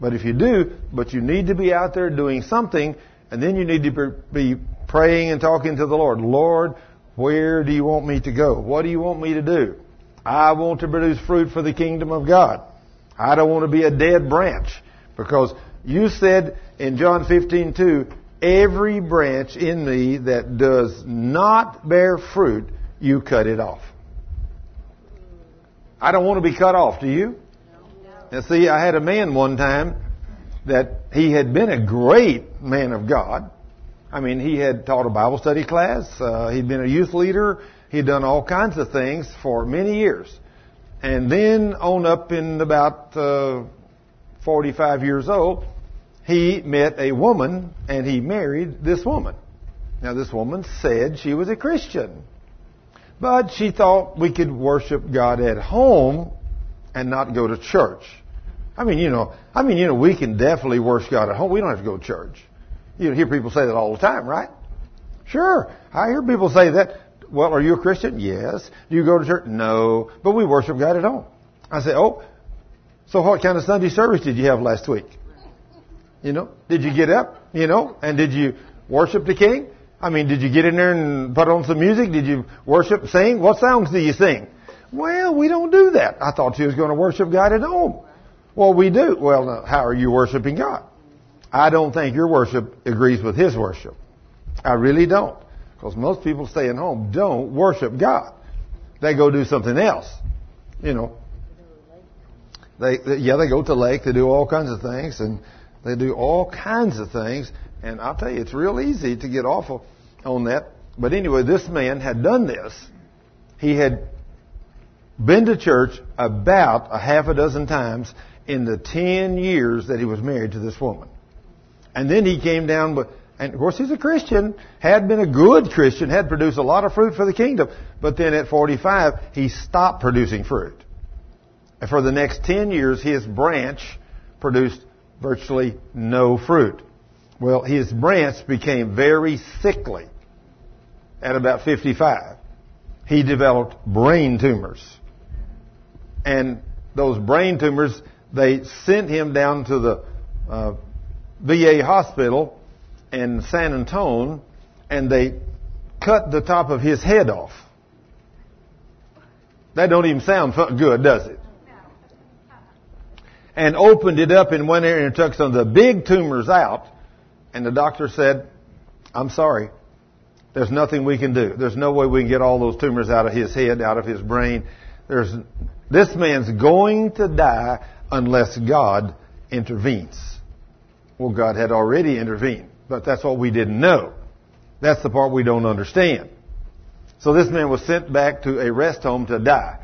But if you do, but you need to be out there doing something, and then you need to be praying and talking to the Lord. Lord, where do you want me to go? What do you want me to do? I want to produce fruit for the kingdom of God. I don't want to be a dead branch because you said in John 15, 2, every branch in me that does not bear fruit, you cut it off. I don't want to be cut off, do you? Now see, I had a man one time that he had been a great man of God. I mean, he had taught a Bible study class. Uh, he'd been a youth leader. He'd done all kinds of things for many years. And then on up in about uh, 45 years old, he met a woman and he married this woman. Now, this woman said she was a Christian, but she thought we could worship God at home and not go to church. I mean, you know, I mean, you know, we can definitely worship God at home. We don't have to go to church. You hear people say that all the time, right? Sure. I hear people say that. Well, are you a Christian? Yes. Do you go to church? No. But we worship God at home. I say, oh, so what kind of Sunday service did you have last week? You know, did you get up? You know, and did you worship the King? I mean, did you get in there and put on some music? Did you worship, sing? What songs do you sing? Well, we don't do that. I thought you was going to worship God at home. Well, we do. Well, how are you worshiping God? I don't think your worship agrees with His worship. I really don't. Because most people staying home don't worship God. They go do something else. You know. They, yeah, they go to the lake. They do all kinds of things, and they do all kinds of things, and I'll tell you, it's real easy to get off on that. But anyway, this man had done this. He had been to church about a half a dozen times in the ten years that he was married to this woman. And then he came down with, and of course he's a Christian, had been a good Christian, had produced a lot of fruit for the kingdom, but then at 45, he stopped producing fruit. And for the next 10 years, his branch produced virtually no fruit. Well, his branch became very sickly at about 55. He developed brain tumors. And those brain tumors, they sent him down to the uh, VA hospital in San Antonio, and they cut the top of his head off. That don't even sound good, does it? And opened it up in one area and took some of the big tumors out. And the doctor said, I'm sorry. There's nothing we can do. There's no way we can get all those tumors out of his head, out of his brain. There's, this man's going to die unless God intervenes. Well, God had already intervened, but that's what we didn't know. That's the part we don't understand. So this man was sent back to a rest home to die.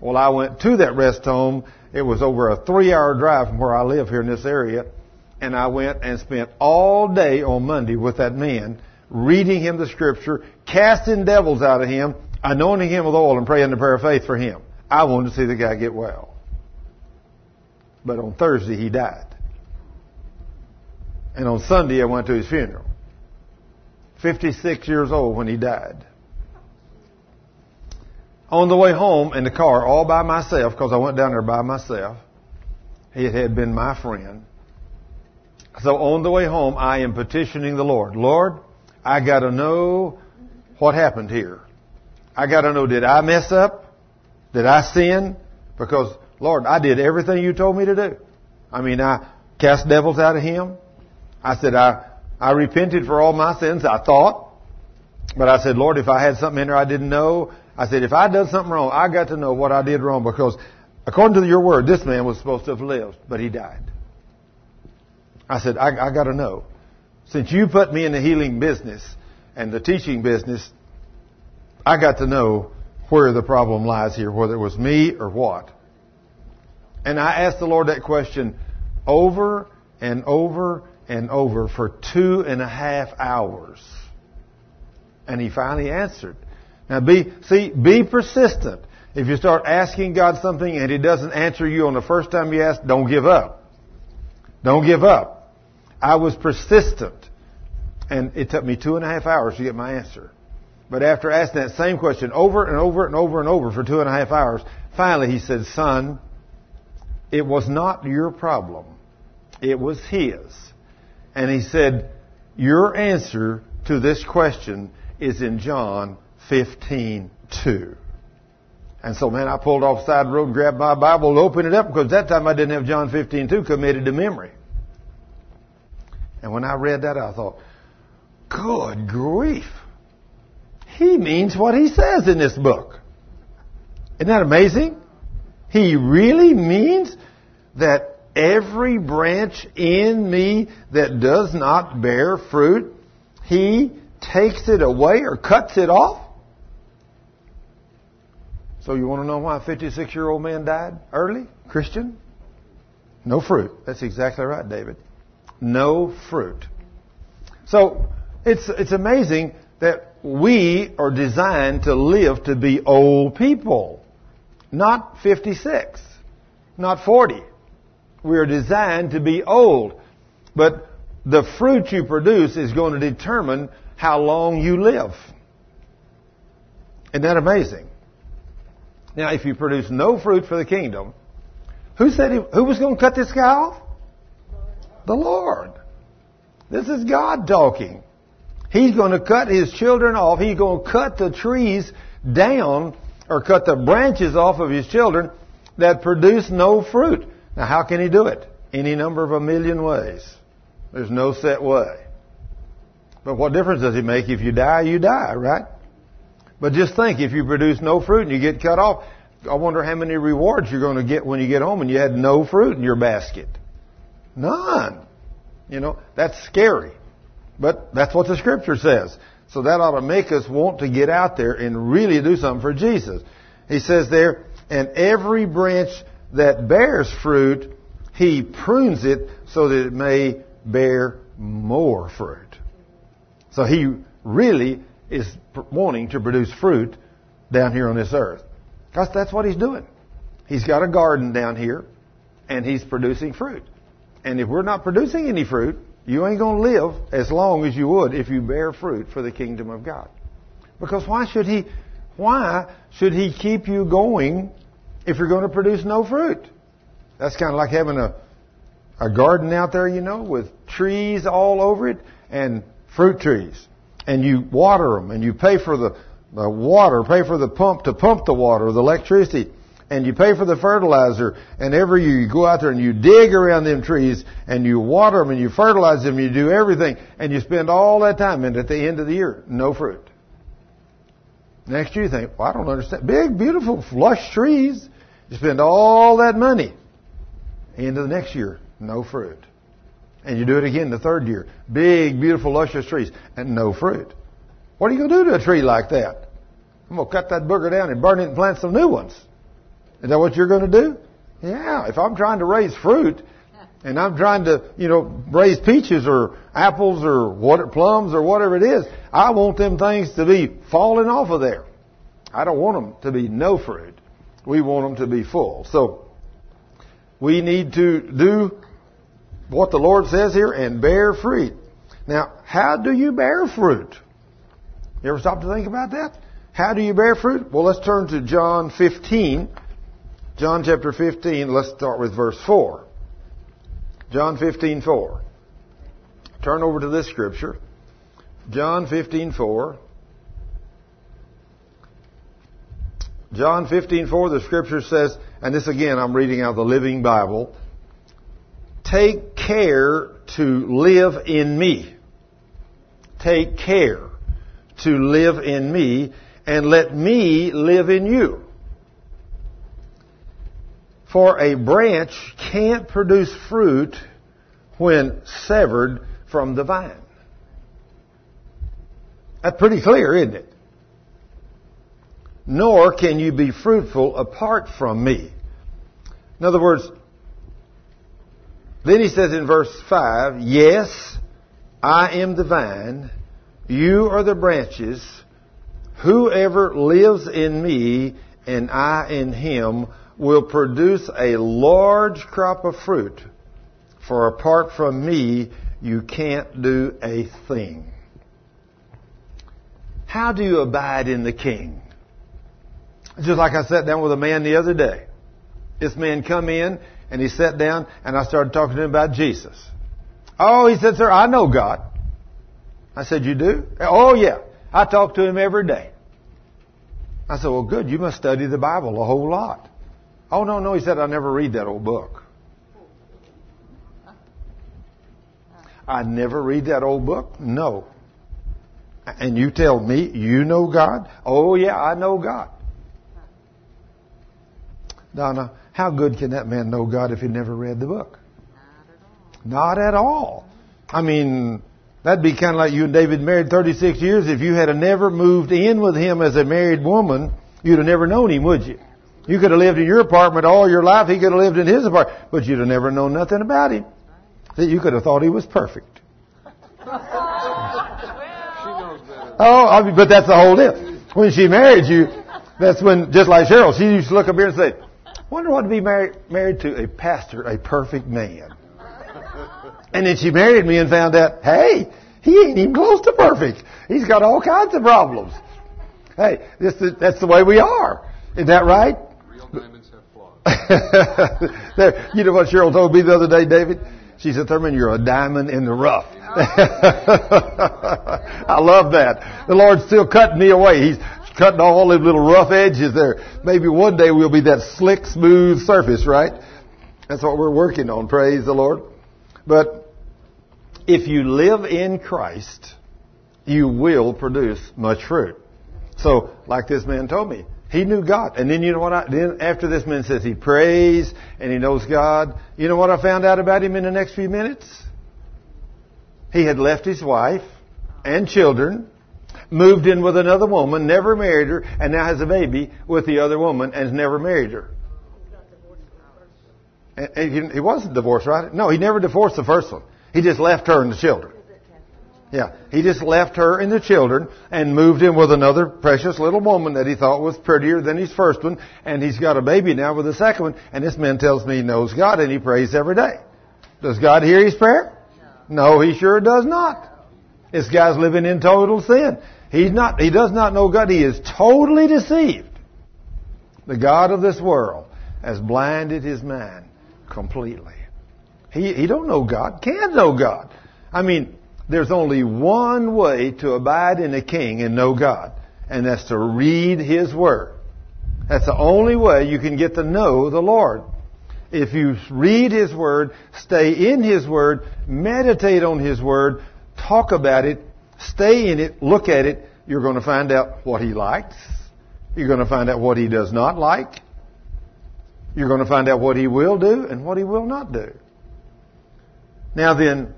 Well, I went to that rest home. It was over a three hour drive from where I live here in this area. And I went and spent all day on Monday with that man, reading him the scripture, casting devils out of him, anointing him with oil and praying the prayer of faith for him. I wanted to see the guy get well. But on Thursday he died. And on Sunday I went to his funeral. 56 years old when he died. On the way home in the car, all by myself, because I went down there by myself, he had been my friend. So on the way home, I am petitioning the Lord. Lord, I got to know what happened here. I got to know, did I mess up? Did I sin? Because, Lord, I did everything you told me to do. I mean, I cast devils out of him. I said, I, I repented for all my sins, I thought. But I said, Lord, if I had something in there I didn't know, I said, if I done something wrong, I got to know what I did wrong because according to your word, this man was supposed to have lived, but he died. I said, I, I got to know. Since you put me in the healing business and the teaching business, I got to know where the problem lies here, whether it was me or what. And I asked the Lord that question over and over and over for two and a half hours. And he finally answered. Now be, see, be persistent. If you start asking God something and He doesn't answer you on the first time you ask, don't give up. Don't give up. I was persistent. And it took me two and a half hours to get my answer. But after asking that same question over and over and over and over for two and a half hours, finally he said, son, it was not your problem. It was his. And he said, your answer to this question is in John 15, 2. And so, man, I pulled off side road, grabbed my Bible, and opened it up because that time I didn't have John 15, 2 committed to memory. And when I read that, I thought, good grief. He means what he says in this book. Isn't that amazing? He really means that every branch in me that does not bear fruit, he takes it away or cuts it off? So you want to know why a 56 year old man died early? Christian? No fruit. That's exactly right, David. No fruit. So it's, it's amazing that we are designed to live to be old people. Not 56. Not 40. We are designed to be old. But the fruit you produce is going to determine how long you live. Isn't that amazing? Now, if you produce no fruit for the kingdom, who said he, who was going to cut this guy off? The Lord. This is God talking. He's going to cut his children off. He's going to cut the trees down or cut the branches off of his children that produce no fruit. Now, how can he do it? Any number of a million ways. There's no set way. But what difference does it make? If you die, you die, right? But just think, if you produce no fruit and you get cut off, I wonder how many rewards you're going to get when you get home and you had no fruit in your basket. None. You know, that's scary. But that's what the scripture says. So that ought to make us want to get out there and really do something for Jesus. He says there, and every branch that bears fruit, he prunes it so that it may bear more fruit. So he really is wanting to produce fruit down here on this earth. Because that's what he's doing. He's got a garden down here, and he's producing fruit. And if we're not producing any fruit, you ain't going to live as long as you would if you bear fruit for the kingdom of God. Because why should he, why should he keep you going if you're going to produce no fruit? That's kind of like having a, a garden out there, you know, with trees all over it and fruit trees. And you water them and you pay for the, the water, pay for the pump to pump the water, the electricity and you pay for the fertilizer, and every year you go out there and you dig around them trees, and you water them, and you fertilize them, you do everything, and you spend all that time, and at the end of the year, no fruit. Next year you think, well, I don't understand. Big, beautiful, lush trees. You spend all that money. End of the next year, no fruit. And you do it again the third year. Big, beautiful, luscious trees, and no fruit. What are you going to do to a tree like that? I'm going to cut that booger down and burn it and plant some new ones. Is that what you're going to do? Yeah. If I'm trying to raise fruit and I'm trying to, you know, raise peaches or apples or what, plums or whatever it is, I want them things to be falling off of there. I don't want them to be no fruit. We want them to be full. So we need to do what the Lord says here and bear fruit. Now, how do you bear fruit? You ever stop to think about that? How do you bear fruit? Well, let's turn to John 15. John chapter 15, let's start with verse 4. John 15, 4. Turn over to this scripture. John 15, 4. John 15, 4, the scripture says, and this again I'm reading out of the Living Bible, take care to live in me. Take care to live in me and let me live in you. For a branch can't produce fruit when severed from the vine. That's pretty clear, isn't it? Nor can you be fruitful apart from me. In other words, then he says in verse 5, Yes, I am the vine, you are the branches. Whoever lives in me and I in him will produce a large crop of fruit, for apart from me, you can't do a thing. How do you abide in the King? Just like I sat down with a man the other day. This man come in and he sat down and I started talking to him about Jesus. Oh, he said, sir, I know God. I said, you do? Oh yeah. I talk to him every day. I said, well good, you must study the Bible a whole lot. Oh, no, no, he said, I never read that old book. I never read that old book? No. And you tell me you know God? Oh, yeah, I know God. Donna, how good can that man know God if he never read the book? Not at all. Not at all. I mean, that'd be kind of like you and David married 36 years. If you had never moved in with him as a married woman, you'd have never known him, would you? You could have lived in your apartment all your life. He could have lived in his apartment, but you'd have never known nothing about him. That you could have thought he was perfect. oh, but that's the whole deal. When she married you, that's when, just like Cheryl, she used to look up here and say, "Wonder what to be married married to a pastor, a perfect man." And then she married me and found out, hey, he ain't even close to perfect. He's got all kinds of problems. Hey, this, that's the way we are. Isn't that right? there, you know what Cheryl told me the other day, David? She said, Thurman, you're a diamond in the rough. I love that. The Lord's still cutting me away. He's cutting all the little rough edges there. Maybe one day we'll be that slick, smooth surface, right? That's what we're working on. Praise the Lord. But if you live in Christ, you will produce much fruit. So, like this man told me, he knew God. And then you know what I, then after this man says he prays and he knows God, you know what I found out about him in the next few minutes? He had left his wife and children, moved in with another woman, never married her, and now has a baby with the other woman and has never married her. And he, wasn't divorced, right? No, he never divorced the first one. He just left her and the children. Yeah, he just left her and the children and moved in with another precious little woman that he thought was prettier than his first one, and he's got a baby now with the second one, and this man tells me he knows God and he prays every day. Does God hear his prayer? No, he sure does not. This guy's living in total sin. He's not, he does not know God. He is totally deceived. The God of this world has blinded his mind completely. He, he don't know God, can't know God. I mean, there's only one way to abide in a king and know God, and that's to read His Word. That's the only way you can get to know the Lord. If you read His Word, stay in His Word, meditate on His Word, talk about it, stay in it, look at it, you're going to find out what He likes. You're going to find out what He does not like. You're going to find out what He will do and what He will not do. Now then,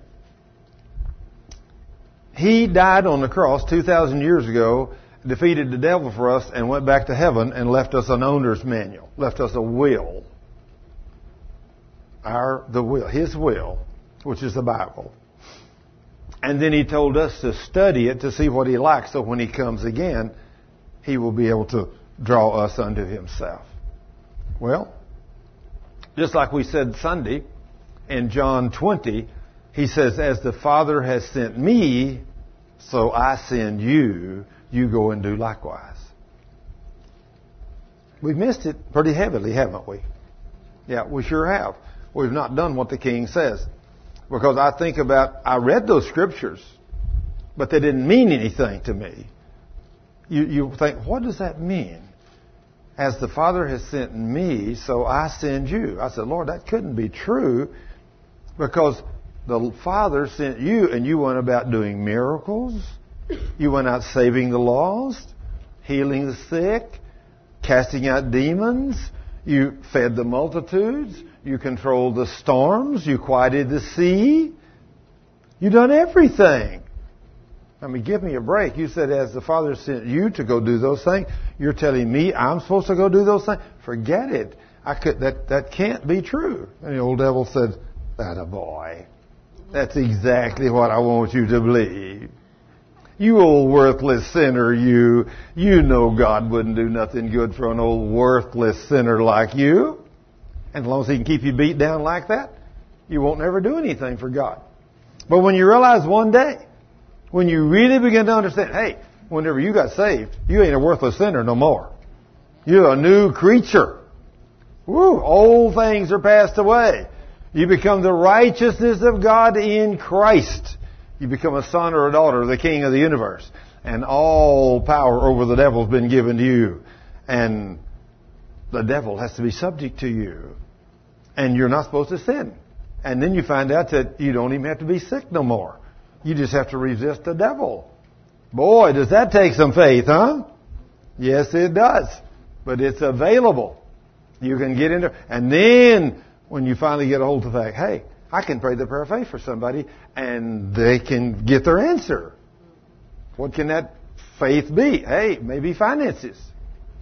He died on the cross 2,000 years ago, defeated the devil for us, and went back to heaven and left us an owner's manual, left us a will. Our, the will, His will, which is the Bible. And then He told us to study it to see what He likes, so when He comes again, He will be able to draw us unto Himself. Well, just like we said Sunday in John 20, he says, As the Father has sent me, so I send you. You go and do likewise. We've missed it pretty heavily, haven't we? Yeah, we sure have. We've not done what the king says. Because I think about, I read those scriptures, but they didn't mean anything to me. You, you think, what does that mean? as the Father has sent me, so I send you. I said, Lord, that couldn't be true because the Father sent you and you went about doing miracles. You went out saving the lost, healing the sick, casting out demons. You fed the multitudes. You controlled the storms. You quieted the sea. You done everything. I mean, give me a break. You said, as the Father sent you to go do those things, you're telling me I'm supposed to go do those things? Forget it. I could, that, that can't be true. And the old devil said, that a boy. That's exactly what I want you to believe. You old worthless sinner, you. You know God wouldn't do nothing good for an old worthless sinner like you. And as long as he can keep you beat down like that, you won't ever do anything for God. But when you realize one day when you really begin to understand, hey, whenever you got saved, you ain't a worthless sinner no more. You're a new creature. Woo, old things are passed away. You become the righteousness of God in Christ. You become a son or a daughter of the King of the universe. And all power over the devil has been given to you. And the devil has to be subject to you. And you're not supposed to sin. And then you find out that you don't even have to be sick no more. You just have to resist the devil. Boy, does that take some faith, huh? Yes, it does. But it's available. You can get into, and then when you finally get a hold of the fact, hey, I can pray the prayer of faith for somebody, and they can get their answer. What can that faith be? Hey, maybe finances.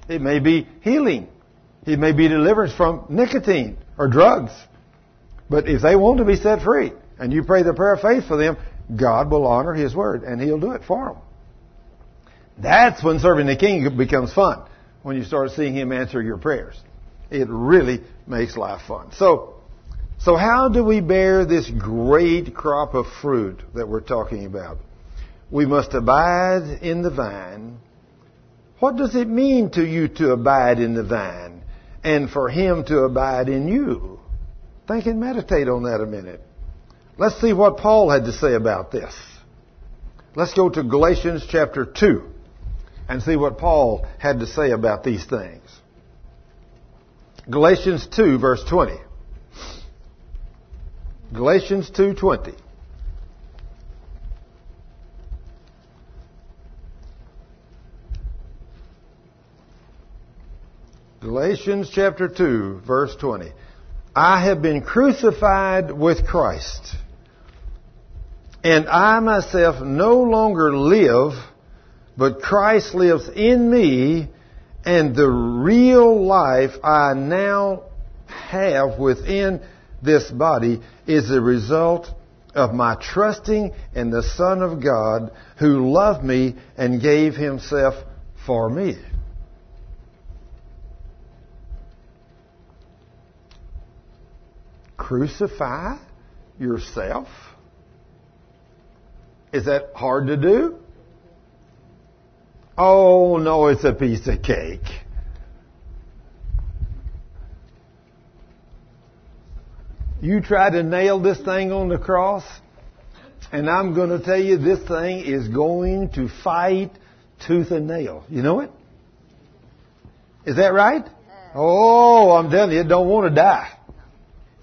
It may be healing. It may be deliverance from nicotine or drugs. But if they want to be set free, and you pray the prayer of faith for them, God will honor His word and He'll do it for them. That's when serving the King becomes fun. When you start seeing Him answer your prayers. It really makes life fun. So, so how do we bear this great crop of fruit that we're talking about? We must abide in the vine. What does it mean to you to abide in the vine and for Him to abide in you? Think and meditate on that a minute. Let's see what Paul had to say about this. Let's go to Galatians chapter 2 and see what Paul had to say about these things. Galatians 2 verse 20. Galatians 2:20. Galatians chapter 2 verse 20. I have been crucified with Christ. And I myself no longer live, but Christ lives in me, and the real life I now have within this body is the result of my trusting in the Son of God who loved me and gave himself for me. Crucify yourself? Is that hard to do? Oh, no, it's a piece of cake. You try to nail this thing on the cross, and I'm going to tell you this thing is going to fight tooth and nail. You know it? Is that right? Oh, I'm telling you, it don't want to die.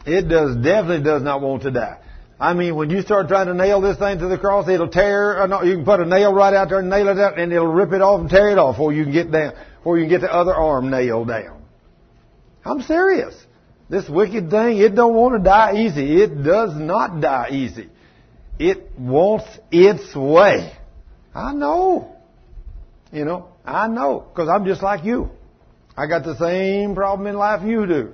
It does definitely does not want to die. I mean, when you start trying to nail this thing to the cross, it'll tear. Uh, no, you can put a nail right out there and nail it out, and it'll rip it off and tear it off before you can get down, before you can get the other arm nailed down. I'm serious. This wicked thing, it don't want to die easy. It does not die easy. It wants its way. I know. You know, I know, because I'm just like you. I got the same problem in life you do.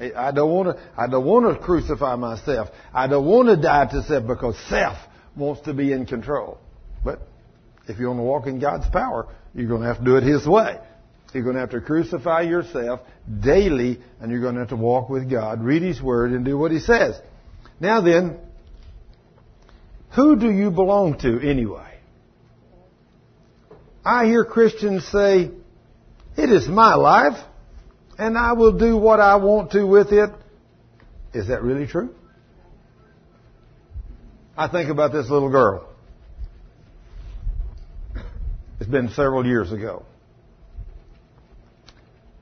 I don't want to, I don't want to crucify myself. I don't want to die to self because self wants to be in control. But if you want to walk in God's power, you're going to have to do it His way. You're going to have to crucify yourself daily and you're going to have to walk with God, read His Word and do what He says. Now then, who do you belong to anyway? I hear Christians say, it is my life and I will do what I want to with it. Is that really true? I think about this little girl. It's been several years ago.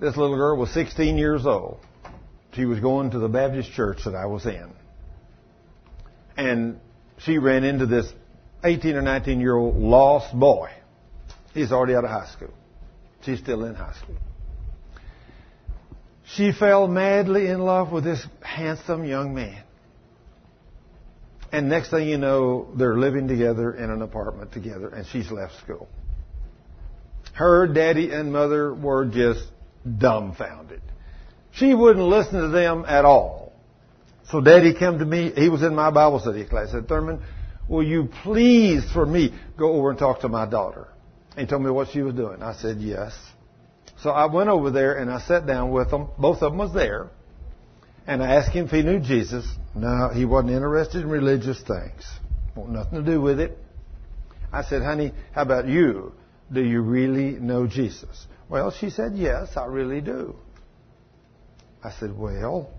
This little girl was 16 years old. She was going to the Baptist church that I was in. And she ran into this 18 or 19 year old lost boy. He's already out of high school. She's still in high school. She fell madly in love with this handsome young man. And next thing you know, they're living together in an apartment together, and she's left school. Her daddy and mother were just dumbfounded. She wouldn't listen to them at all. So daddy came to me, he was in my Bible study class, He said, Thurman, will you please for me go over and talk to my daughter? And he told me what she was doing. I said, yes. So I went over there and I sat down with them. Both of them was there. And I asked him if he knew Jesus. No, he wasn't interested in religious things. Want nothing to do with it. I said, honey, how about you? Do you really know Jesus? Well, she said, yes, I really do. I said, well,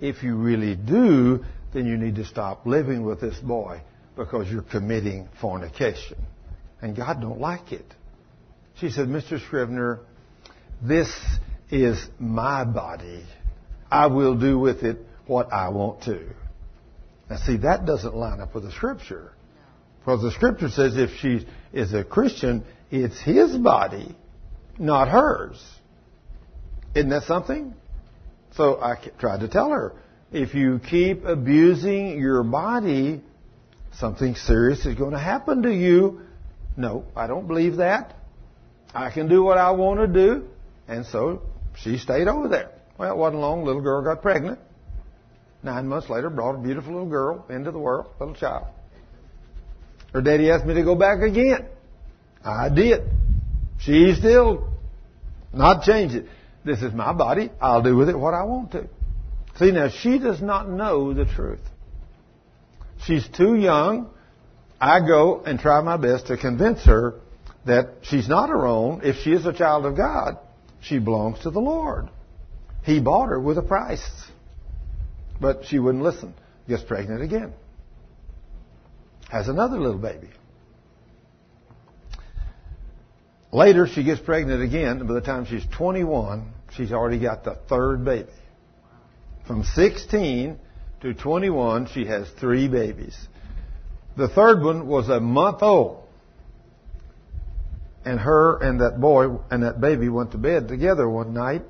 if you really do, then you need to stop living with this boy because you're committing fornication. And God don't like it. She said, Mr. Scrivener, this is my body. I will do with it what I want to. Now see, that doesn't line up with the scripture. Because the scripture says if she is a Christian, it's his body, not hers. Isn't that something? So I tried to tell her, if you keep abusing your body, something serious is going to happen to you. No, I don't believe that. I can do what I want to do. And so she stayed over there. Well, it wasn't long. Little girl got pregnant. Nine months later, brought a beautiful little girl into the world, little child. Her daddy asked me to go back again. I did. She still not changed it. This is my body. I'll do with it what I want to. See, now she does not know the truth. She's too young. I go and try my best to convince her that she's not her own. If she is a child of God, she belongs to the Lord. He bought her with a price. But she wouldn't listen. Gets pregnant again. Has another little baby. Later, she gets pregnant again, by the time she's 21, she's already got the third baby. From 16 to 21, she has three babies. The third one was a month old and her and that boy and that baby went to bed together one night.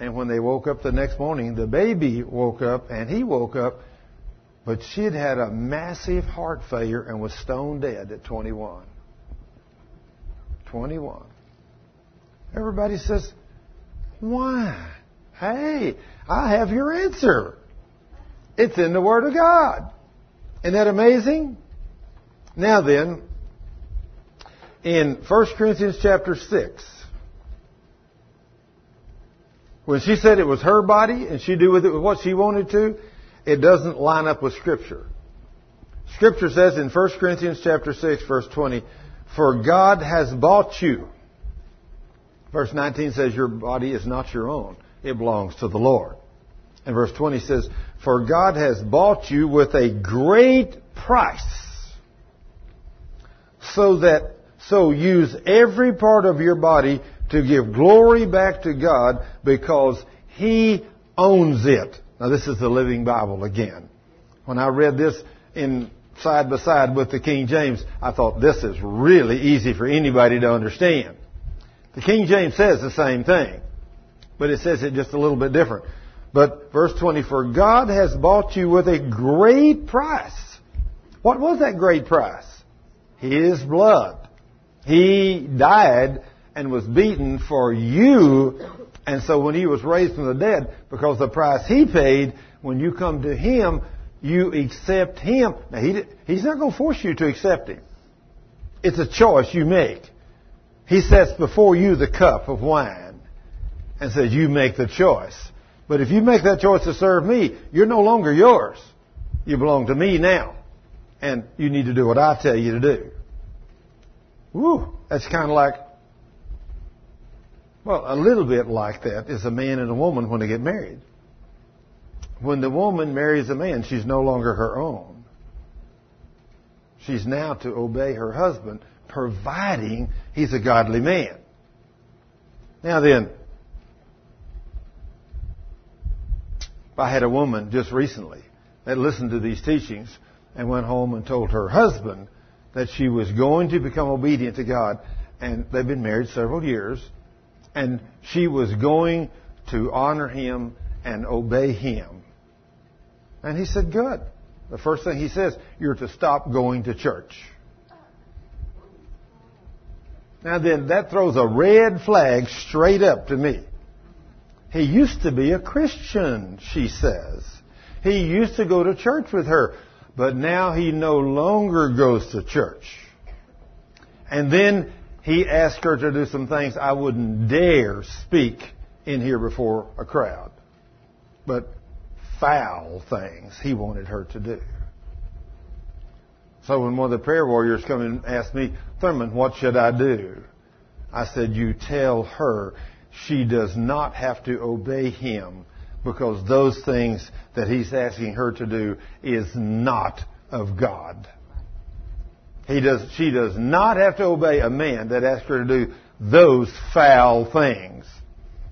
And when they woke up the next morning, the baby woke up and he woke up, but she had had a massive heart failure and was stone dead at 21. 21. Everybody says, why? Hey, I have your answer. It's in the Word of God. Isn't that amazing? Now then, in 1 Corinthians chapter 6. When she said it was her body and she do with it what she wanted to, it doesn't line up with Scripture. Scripture says in 1 Corinthians chapter 6 verse 20, For God has bought you. Verse 19 says your body is not your own. It belongs to the Lord. And verse 20 says, For God has bought you with a great price. So that, so use every part of your body to give glory back to God because He owns it. Now this is the Living Bible again. When I read this in side by side with the King James, I thought this is really easy for anybody to understand. The King James says the same thing, but it says it just a little bit different. But verse 20, for God has bought you with a great price. What was that great price? His blood. He died and was beaten for you. And so when he was raised from the dead, because the price he paid, when you come to him, you accept him. Now he, he's not going to force you to accept him. It's a choice you make. He sets before you the cup of wine and says, you make the choice. But if you make that choice to serve me, you're no longer yours. You belong to me now. And you need to do what I tell you to do. Woo, that's kind of like, well, a little bit like that is a man and a woman when they get married. When the woman marries a man, she's no longer her own. She's now to obey her husband, providing he's a godly man. Now then, I had a woman just recently that listened to these teachings and went home and told her husband that she was going to become obedient to God. And they've been married several years. And she was going to honor him and obey him. And he said, good. The first thing he says, you're to stop going to church. Now then, that throws a red flag straight up to me. He used to be a Christian, she says. He used to go to church with her, but now he no longer goes to church. And then he asked her to do some things I wouldn't dare speak in here before a crowd. But foul things he wanted her to do. So when one of the prayer warriors come and asked me, Thurman, what should I do? I said, you tell her she does not have to obey him because those things that he's asking her to do is not of God. He does, she does not have to obey a man that asks her to do those foul things.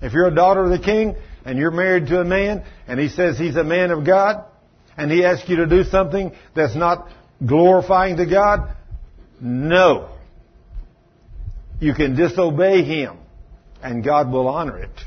If you're a daughter of the king and you're married to a man and he says he's a man of God and he asks you to do something that's not glorifying to God, no. You can disobey him and God will honor it.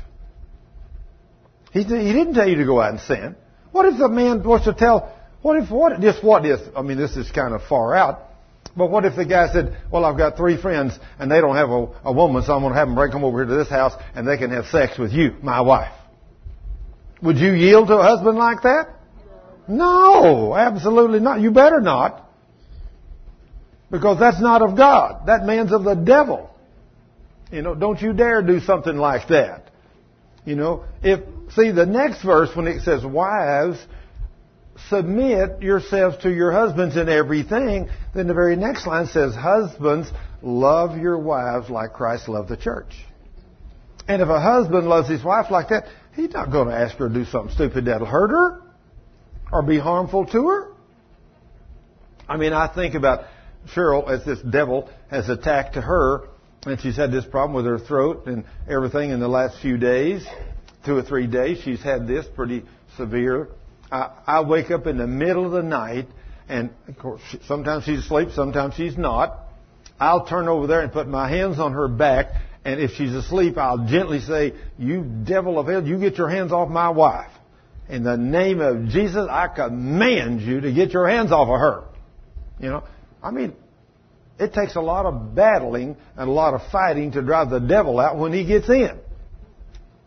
He, he didn't tell you to go out and sin. What if the man wants to tell, what if, what, just what is, I mean, this is kind of far out, but what if the guy said, well, I've got three friends and they don't have a, a woman, so I'm going to have them bring them over here to this house and they can have sex with you, my wife. Would you yield to a husband like that? No, absolutely not. You better not. Because that's not of God. That man's of the devil. You know, don't you dare do something like that. You know, if, see the next verse when it says, wives, submit yourselves to your husbands in everything, then the very next line says, husbands, love your wives like Christ loved the church. And if a husband loves his wife like that, he's not going to ask her to do something stupid that'll hurt her or be harmful to her. I mean, I think about Cheryl as this devil has attacked her and she's had this problem with her throat and everything in the last few days, two or three days. She's had this pretty severe. I, I wake up in the middle of the night, and of course, sometimes she's asleep, sometimes she's not. I'll turn over there and put my hands on her back, and if she's asleep, I'll gently say, "You devil of hell, you get your hands off my wife." In the name of Jesus, I command you to get your hands off of her. You know, I mean, it takes a lot of battling and a lot of fighting to drive the devil out when he gets in.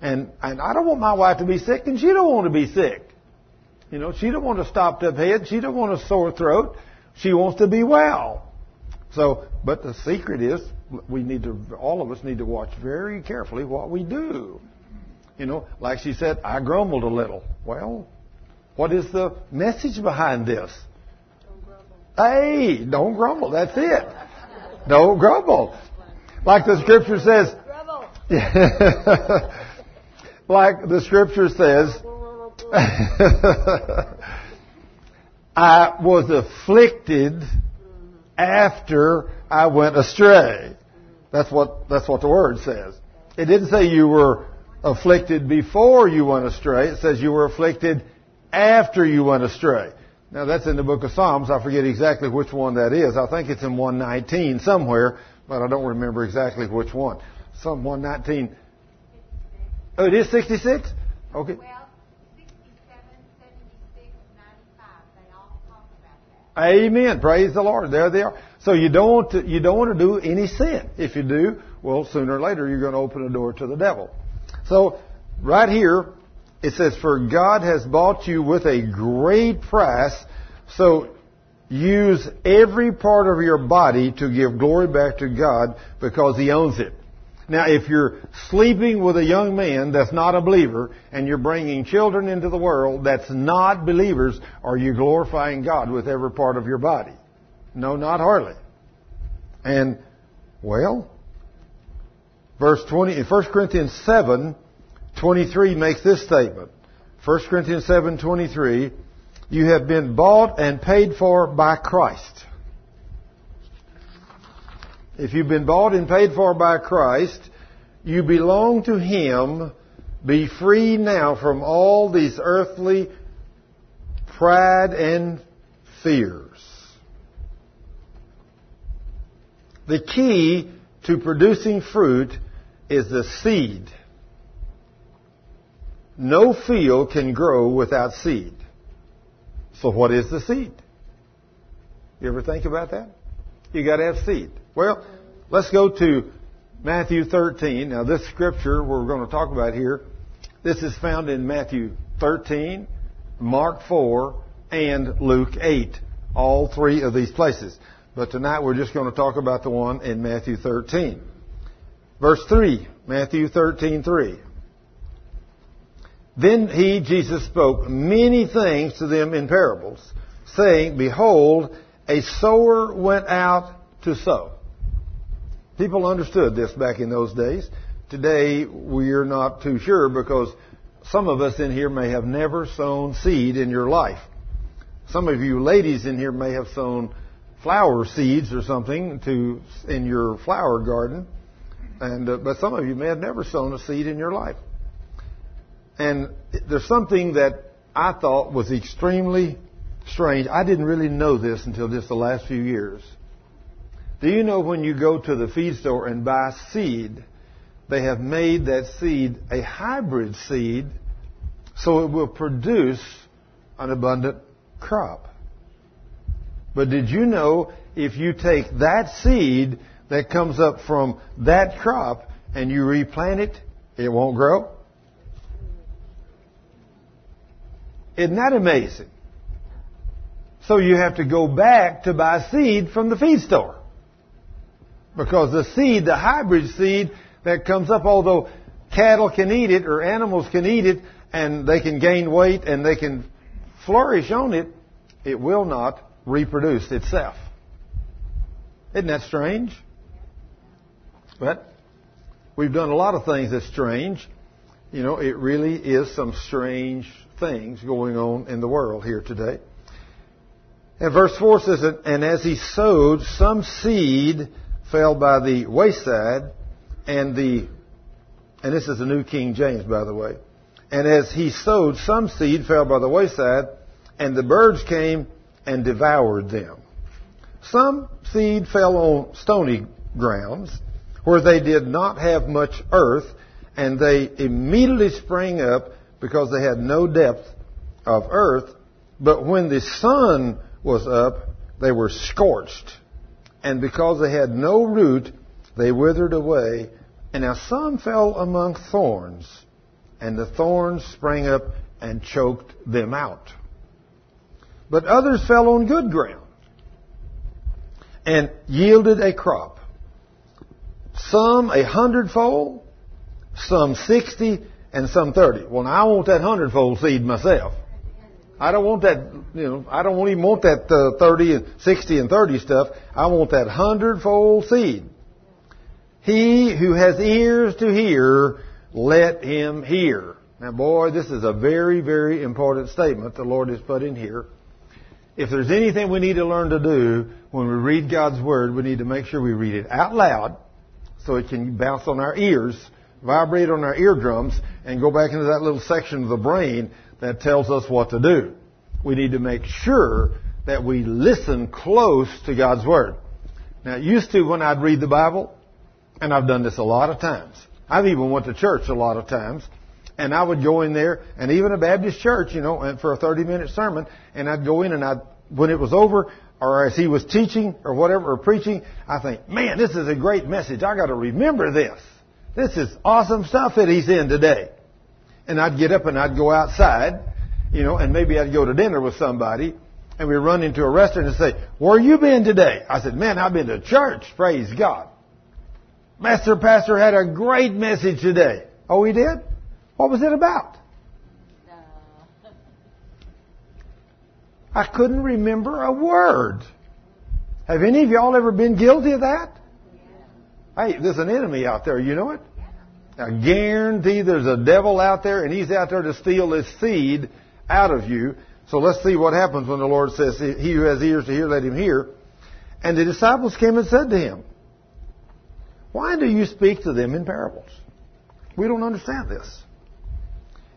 And, and I don't want my wife to be sick, and she don't want to be sick. You know, she don't want a stopped up head. She don't want a sore throat. She wants to be well. So, but the secret is we need to, all of us need to watch very carefully what we do. You know, like she said, I grumbled a little. Well, what is the message behind this? Don't grumble. Hey, don't grumble. That's it. Don't grumble. Like the scripture says. like the scripture says, I was afflicted after I went astray. That's what, that's what the word says. It didn't say you were afflicted before you went astray. It says you were afflicted after you went astray. Now that's in the book of Psalms. I forget exactly which one that is. I think it's in 119 somewhere, but I don't remember exactly which one. Psalm 119. Oh, it is 66? Okay. Well, 67, 76, 95, they all talk about that. Amen. Praise the Lord. There they are. So you don't want to, you don't want to do any sin. If you do, well, sooner or later you're going to open a door to the devil. So right here, it says, For God has bought you with a great price, so use every part of your body to give glory back to God because He owns it. Now, if you're sleeping with a young man that's not a believer and you're bringing children into the world that's not believers, are you glorifying God with every part of your body? No, not hardly. And, well, verse 20, in 1 Corinthians 7, 23 makes this statement. 1 Corinthians 7, 23, you have been bought and paid for by Christ. If you've been bought and paid for by Christ, you belong to Him. Be free now from all these earthly pride and fears. The key to producing fruit is the seed. No field can grow without seed. So what is the seed? You ever think about that? You gotta have seed. Well, let's go to Matthew 13. Now this scripture we're going to talk about here, this is found in Matthew 13, Mark 4, and Luke 8. All three of these places. But tonight we're just going to talk about the one in Matthew 13. Verse 3, Matthew 13, 3. Then he, Jesus, spoke many things to them in parables, saying, Behold, a sower went out to sow. People understood this back in those days. Today, we're not too sure because some of us in here may have never sown seed in your life. Some of you ladies in here may have sown flower seeds or something to in your flower garden, and uh, but some of you may have never sown a seed in your life. And there's something that I thought was extremely strange. I didn't really know this until just the last few years. Do you know when you go to the feed store and buy seed, they have made that seed a hybrid seed so it will produce an abundant crop. But did you know if you take that seed that comes up from that crop and you replant it, it won't grow? Isn't that amazing? So you have to go back to buy seed from the feed store. Because the seed, the hybrid seed that comes up, although cattle can eat it or animals can eat it and they can gain weight and they can flourish on it, it will not reproduce itself. Isn't that strange? But we've done a lot of things that's strange. You know, it really is some strange things going on in the world here today. And verse 4 says, And as he sowed, some seed fell by the wayside, and the, and this is the New King James, by the way. And as he sowed, some seed fell by the wayside, and the birds came and devoured them. Some seed fell on stony grounds, where they did not have much earth, and they immediately sprang up because they had no depth of earth. But when the sun was up, they were scorched. And because they had no root, they withered away. And now some fell among thorns, and the thorns sprang up and choked them out. But others fell on good ground and yielded a crop. Some a hundredfold, some sixty, and some 30. Well, now I want that hundredfold seed myself. I don't want that, you know, I don't even want that uh, 30 and 60 and 30 stuff. I want that hundredfold seed. He who has ears to hear, let him hear. Now, boy, this is a very, very important statement the Lord has put in here. If there's anything we need to learn to do when we read God's Word, we need to make sure we read it out loud so it can bounce on our ears, vibrate on our eardrums, and go back into that little section of the brain that tells us what to do. We need to make sure that we listen close to God's Word. Now, used to when I'd read the Bible, and I've done this a lot of times. I've even went to church a lot of times, and I would go in there, and even a Baptist church, you know, and for a 30 minute sermon, and I'd go in and I'd, when it was over, or as he was teaching or whatever, or preaching, I think, man, this is a great message. I gotta remember this. This is awesome stuff that he's in today. And I'd get up and I'd go outside, you know, and maybe I'd go to dinner with somebody, and we run into a restaurant and say, where you been today? I said, man, I've been to church. Praise God. Master Pastor had a great message today. Oh, he did? What was it about? I couldn't remember a word. Have any of y'all ever been guilty of that? Hey, there's an enemy out there, you know it? I guarantee there's a devil out there and he's out there to steal this seed out of you. So let's see what happens when the Lord says, He who has ears to hear, let him hear. And the disciples came and said to him, Why do you speak to them in parables? We don't understand this.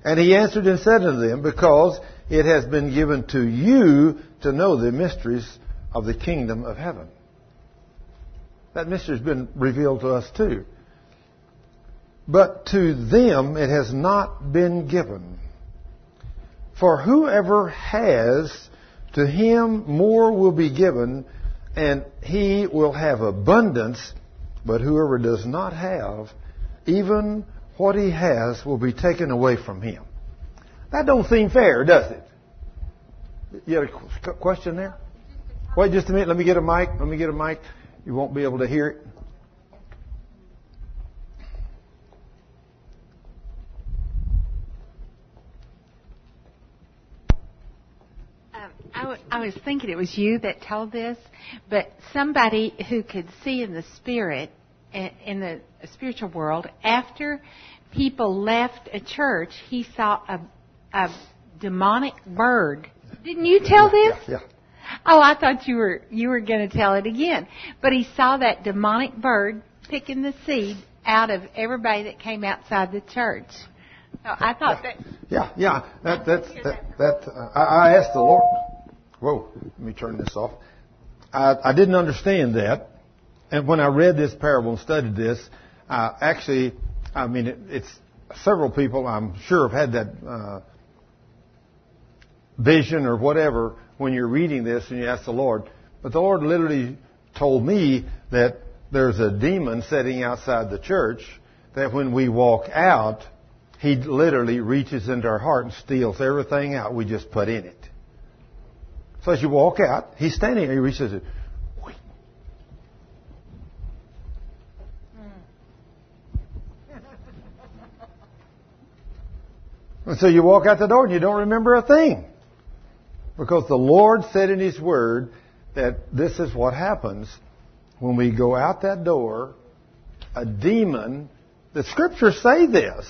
And he answered and said unto them, Because it has been given to you to know the mysteries of the kingdom of heaven. That mystery has been revealed to us too. But to them it has not been given. For whoever has, to him more will be given, and he will have abundance. But whoever does not have, even what he has will be taken away from him. That don't seem fair, does it? You had a question there? Wait just a minute. Let me get a mic. Let me get a mic. You won't be able to hear it. Um, I, was thinking it was you that told this, but somebody who could see in the spirit, in, the spiritual world, after people left a church, he saw a, a demonic bird. Didn't you tell this? Yeah, yeah. Oh, I thought you were you were going to tell it again. But he saw that demonic bird picking the seed out of everybody that came outside the church. So I thought that Yeah, yeah. That, that's, that, that, uh, I, I asked the Lord. Whoa, let me turn this off. I, I didn't understand that. And when I read this parable and studied this, uh, actually, I mean, it, it's several people I'm sure have had that uh, vision or whatever when you're reading this and you ask the Lord. But the Lord literally told me that there's a demon sitting outside the church that when we walk out, he literally reaches into our heart and steals everything out we just put in it. So as you walk out, he's standing there, he reaches it. Hmm. And so you walk out the door and you don't remember a thing. Because the Lord said in His Word that this is what happens when we go out that door. A demon, the scriptures say this.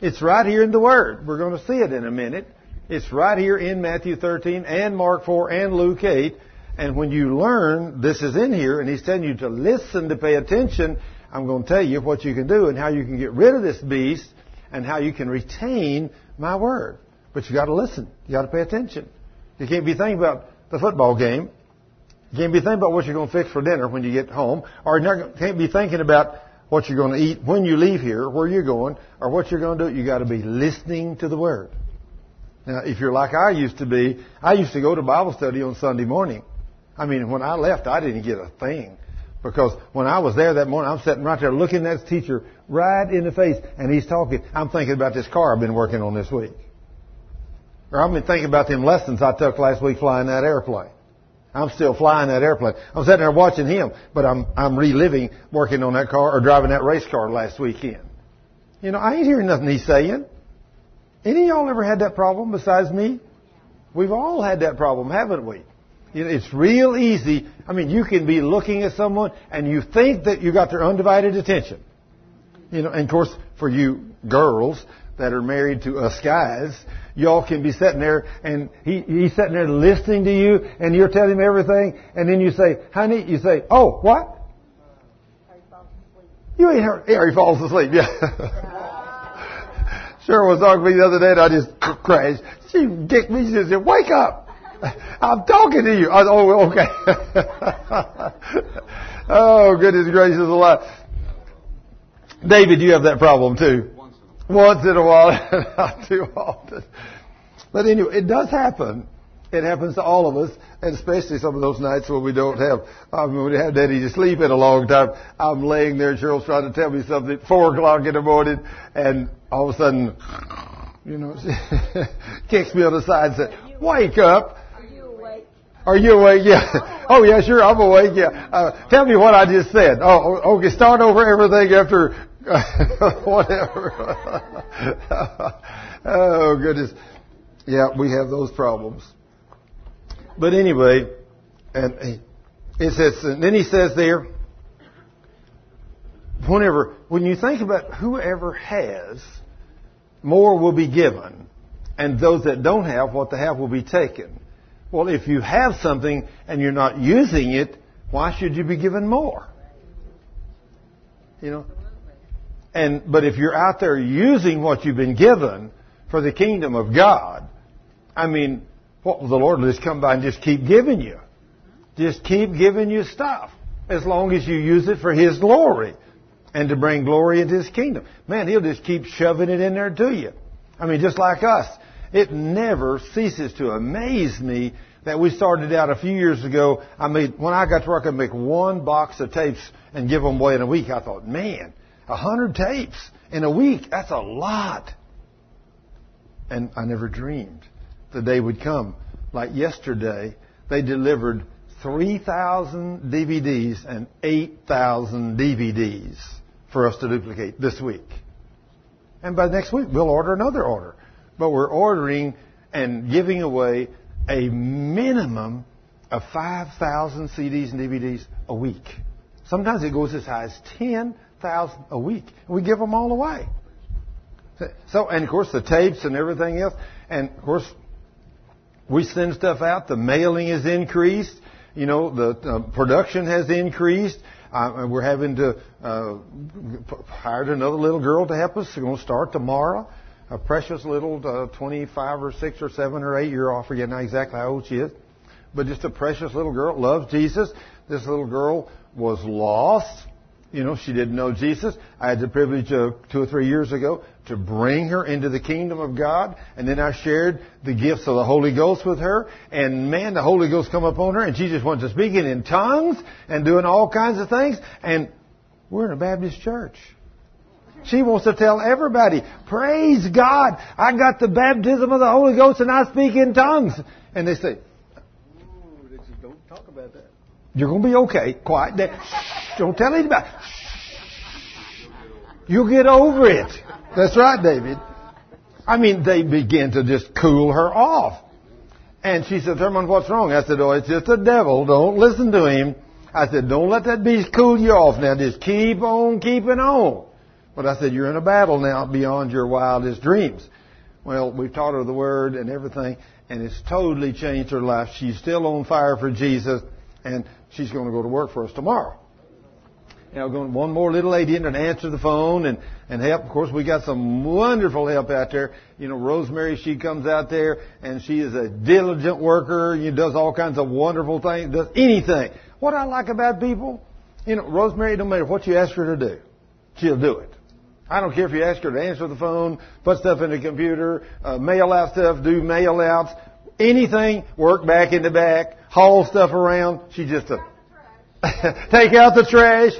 It's right here in the Word. We're going to see it in a minute. It's right here in Matthew 13 and Mark 4 and Luke 8. And when you learn this is in here and He's telling you to listen, to pay attention, I'm going to tell you what you can do and how you can get rid of this beast and how you can retain my Word. But you got to listen. You got to pay attention. You can't be thinking about the football game. You can't be thinking about what you're going to fix for dinner when you get home, or you can't be thinking about what you're going to eat when you leave here, where you're going, or what you're going to do. You got to be listening to the Word. Now, if you're like I used to be, I used to go to Bible study on Sunday morning. I mean, when I left, I didn't get a thing. Because when I was there that morning, I'm sitting right there looking at the teacher right in the face, and he's talking. I'm thinking about this car I've been working on this week. Or I've been thinking about them lessons I took last week flying that airplane. I'm still flying that airplane. I'm sitting there watching him, but I'm, I'm reliving working on that car or driving that race car last weekend. You know, I ain't hearing nothing he's saying. Any of y'all ever had that problem besides me? We've all had that problem, haven't we? It's real easy. I mean, you can be looking at someone and you think that you got their undivided attention. You know, and of course, for you girls, that are married to us guys, y'all can be sitting there and he, he's sitting there listening to you and you're telling him everything and then you say, honey, you say, oh, what? You ain't heard, he falls asleep, yeah. Cheryl was talking to me the other day and I just crashed. She kicked me, she said, wake up! I'm talking to you. I, oh, okay. oh, goodness gracious alive. David, you have that problem too. Once in a while, not too often. But anyway, it does happen. It happens to all of us, and especially some of those nights when we don't have, um, when we have Daddy to sleep in a long time. I'm laying there, Cheryl's trying to tell me something at four o'clock in the morning, and all of a sudden, you know, she kicks me on the side and says, "Wake up!" Are you awake? Are you awake? Yeah. Oh yeah, sure, I'm awake. Yeah. Uh, tell me what I just said. Oh, okay. Start over everything after whatever. oh goodness. Yeah, we have those problems. But anyway, and it says, and then he says there, whenever, when you think about whoever has, more will be given, and those that don't have, what they have will be taken. Well, if you have something and you're not using it, why should you be given more? You know? And, but if you're out there using what you've been given for the kingdom of God, I mean, what will the Lord just come by and just keep giving you? Just keep giving you stuff. As long as you use it for His glory and to bring glory into His kingdom. Man, He'll just keep shoving it in there to you. I mean, just like us. It never ceases to amaze me that we started out a few years ago. I mean, when I got to work, I'd make one box of tapes and give them away in a week. I thought, man, a hundred tapes in a week, that's a lot. And I never dreamed the day would come. Like yesterday, they delivered 3,000 DVDs and 8,000 DVDs for us to duplicate this week. And by next week, we'll order another order. But we're ordering and giving away a minimum of 5,000 CDs and DVDs a week. Sometimes it goes as high as 10,000 a week. We give them all away. So, and of course the tapes and everything else. And of course, we send stuff out. The mailing is increased. You know, the production has increased. Uh, we're having to uh, hire another little girl to help us. We're going to start tomorrow. A precious little uh, 25 or 6 or 7 or 8 year old. I forget now exactly how old she is. But just a precious little girl. Loves Jesus. This little girl was lost. You know, she didn't know Jesus. I had the privilege of two or three years ago to bring her into the kingdom of God. And then I shared the gifts of the Holy Ghost with her. And man, the Holy Ghost come upon her and she just went to speaking in tongues and doing all kinds of things. And we're in a Baptist church. She wants to tell everybody, praise God, I got the baptism of the Holy Ghost and I speak in tongues. And they say, Ooh, don't talk about that. You're going to be okay. Quiet down. Don't tell anybody. You'll get over it. That's right, David. I mean, they begin to just cool her off. And she said, Thurman, what's wrong? I said, oh, it's just a devil. Don't listen to him. I said, don't let that beast cool you off now. Just keep on keeping on. But I said, you're in a battle now beyond your wildest dreams. Well, we've taught her the word and everything, and it's totally changed her life. She's still on fire for Jesus, and she's going to go to work for us tomorrow know, going one more little lady in and answer the phone and, and help. Of course, we got some wonderful help out there. You know, Rosemary, she comes out there and she is a diligent worker. You does all kinds of wonderful things, does anything. What I like about people, you know, Rosemary, no matter what you ask her to do, she'll do it. I don't care if you ask her to answer the phone, put stuff in the computer, uh, mail out stuff, do mail outs, anything, work back in the back, haul stuff around. She just uh, a Take out the trash.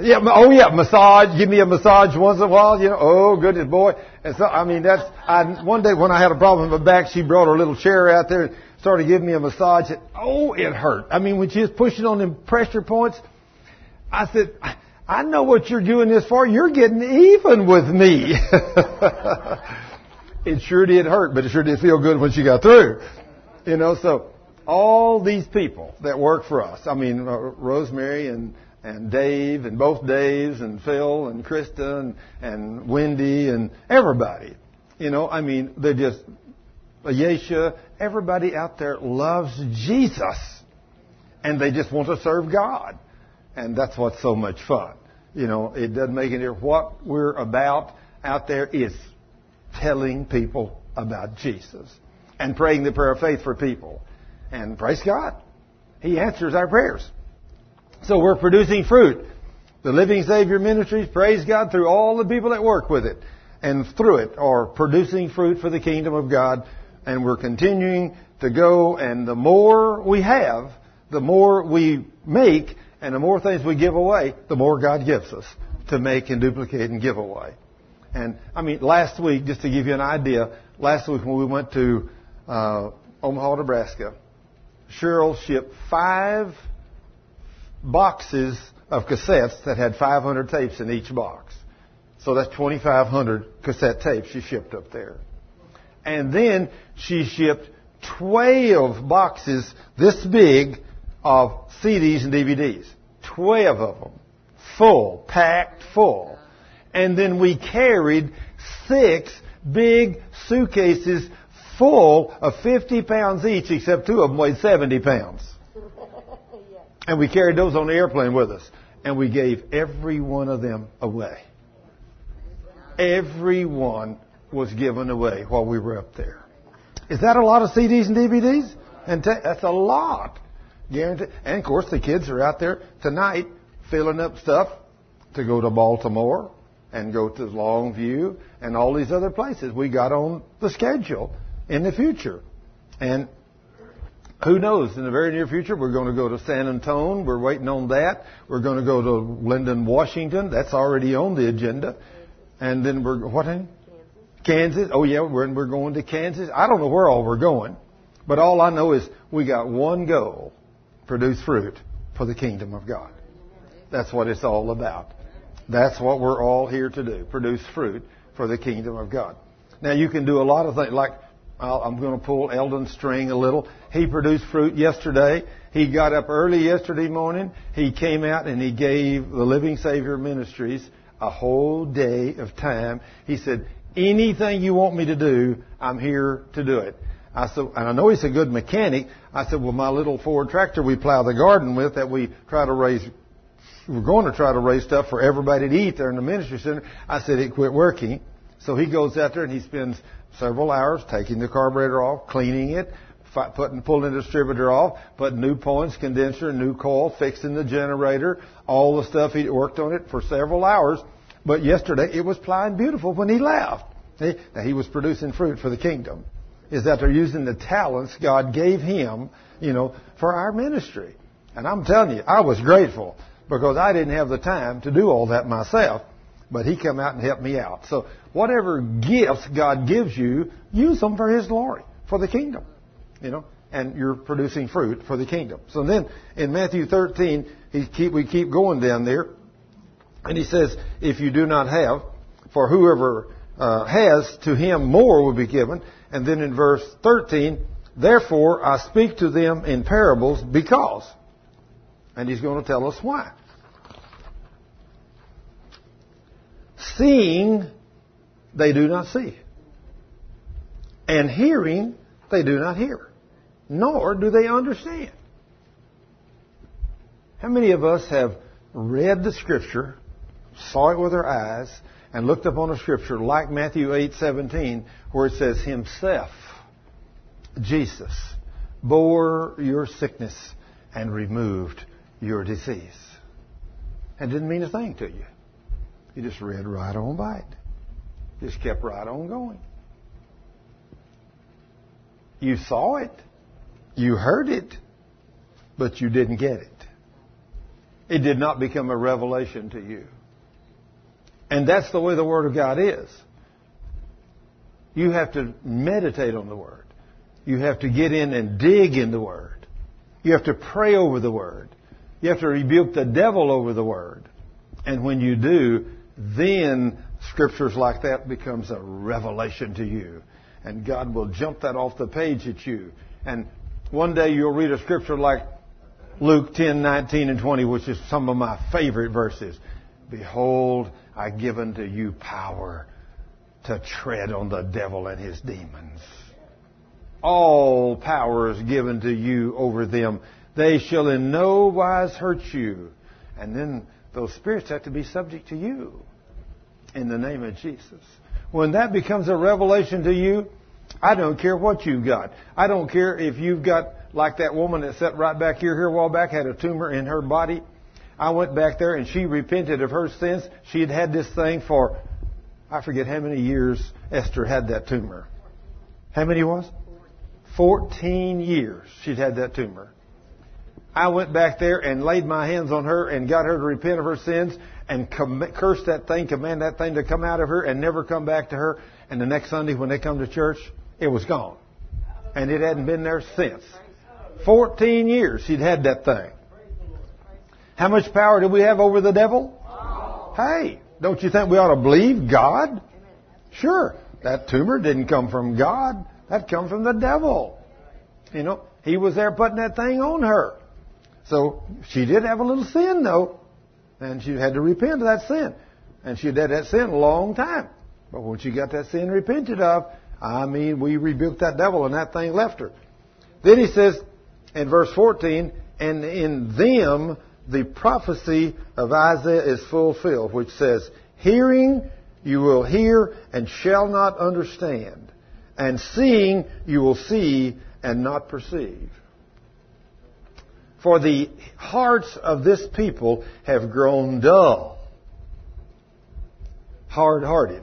Yeah, oh yeah, massage. Give me a massage once in a while. You know, oh goodness, boy. And so, I mean, that's. I one day when I had a problem with my back, she brought her little chair out there and started giving me a massage. And, oh, it hurt. I mean, when she was pushing on them pressure points, I said, I know what you're doing this for. You're getting even with me. it sure did hurt, but it sure did feel good when she got through. You know, so all these people that work for us, I mean, Rosemary and and Dave and both Daves and Phil and Krista and, and Wendy and everybody. You know, I mean, they're just, Yesha, everybody out there loves Jesus. And they just want to serve God. And that's what's so much fun. You know, it doesn't make any difference what we're about out there is telling people about Jesus and praying the prayer of faith for people. And praise God. He answers our prayers. So we're producing fruit. The Living Savior Ministries, praise God, through all the people that work with it and through it are producing fruit for the kingdom of God. And we're continuing to go and the more we have, the more we make and the more things we give away, the more God gives us to make and duplicate and give away. And I mean, last week, just to give you an idea, last week when we went to uh, Omaha, Nebraska, Cheryl shipped five boxes of cassettes that had 500 tapes in each box. So that's 2,500 cassette tapes she shipped up there. And then she shipped 12 boxes this big of CDs and DVDs. 12 of them. Full, packed full. And then we carried six big suitcases full of 50 pounds each, except two of them weighed 70 pounds. And we carried those on the airplane with us. And we gave every one of them away. Every one was given away while we were up there. Is that a lot of CDs and DVDs? And t- that's a lot. Guaranteed. And of course, the kids are out there tonight filling up stuff to go to Baltimore and go to Longview and all these other places we got on the schedule in the future. And who knows? In the very near future, we're going to go to San Antonio. We're waiting on that. We're going to go to Lynden, Washington. That's already on the agenda. And then we're what? In? Kansas. Kansas. Oh yeah, we're we're going to Kansas. I don't know where all we're going, but all I know is we got one goal: produce fruit for the kingdom of God. That's what it's all about. That's what we're all here to do: produce fruit for the kingdom of God. Now you can do a lot of things like I'm going to pull Eldon's string a little. He produced fruit yesterday. He got up early yesterday morning. He came out and he gave the Living Savior Ministries a whole day of time. He said, anything you want me to do, I'm here to do it. I said, and I know he's a good mechanic. I said, well, my little Ford tractor we plow the garden with that we try to raise, we're going to try to raise stuff for everybody to eat there in the ministry center. I said, it quit working. So he goes out there and he spends several hours taking the carburetor off, cleaning it, putting, pulling the distributor off, putting new points, condenser, new coil, fixing the generator, all the stuff. He worked on it for several hours. But yesterday it was plying beautiful when he left. See? Now he was producing fruit for the kingdom. Is that they're using the talents God gave him, you know, for our ministry. And I'm telling you, I was grateful because I didn't have the time to do all that myself. But he come out and helped me out. So whatever gifts God gives you, use them for His glory, for the kingdom. You know, and you're producing fruit for the kingdom. So then in Matthew 13, he keep, we keep going down there, and he says, if you do not have, for whoever uh, has, to him more will be given. And then in verse 13, therefore I speak to them in parables because. And he's going to tell us why. Seeing they do not see. And hearing, they do not hear. Nor do they understand. How many of us have read the scripture, saw it with our eyes, and looked upon a scripture like Matthew 8:17 where it says himself Jesus bore your sickness and removed your disease. And didn't mean a thing to you. You just read right on by it. Just kept right on going. You saw it. You heard it. But you didn't get it. It did not become a revelation to you. And that's the way the Word of God is. You have to meditate on the Word. You have to get in and dig in the Word. You have to pray over the Word. You have to rebuke the devil over the Word. And when you do, then scriptures like that becomes a revelation to you. And God will jump that off the page at you. And one day you'll read a scripture like Luke 10, 19, and 20, which is some of my favorite verses. Behold, I give unto you power to tread on the devil and his demons. All power is given to you over them. They shall in no wise hurt you. And then those spirits have to be subject to you in the name of Jesus. When that becomes a revelation to you, I don't care what you've got. I don't care if you've got, like that woman that sat right back here, here a while back, had a tumor in her body. I went back there and she repented of her sins. She had had this thing for, I forget how many years Esther had that tumor. How many was? 14 years she'd had that tumor. I went back there and laid my hands on her and got her to repent of her sins and curse that thing, command that thing to come out of her and never come back to her. And the next Sunday when they come to church, it was gone. And it hadn't been there since. 14 years she'd had that thing. How much power do we have over the devil? Hey, don't you think we ought to believe God? Sure. That tumor didn't come from God. That come from the devil. You know, he was there putting that thing on her. So she did have a little sin though. And she had to repent of that sin. And she had had that sin a long time. But when she got that sin repented of, I mean, we rebuked that devil and that thing left her. Then he says in verse 14, and in them the prophecy of Isaiah is fulfilled, which says, Hearing you will hear and shall not understand, and seeing you will see and not perceive. For the hearts of this people have grown dull, hard hearted.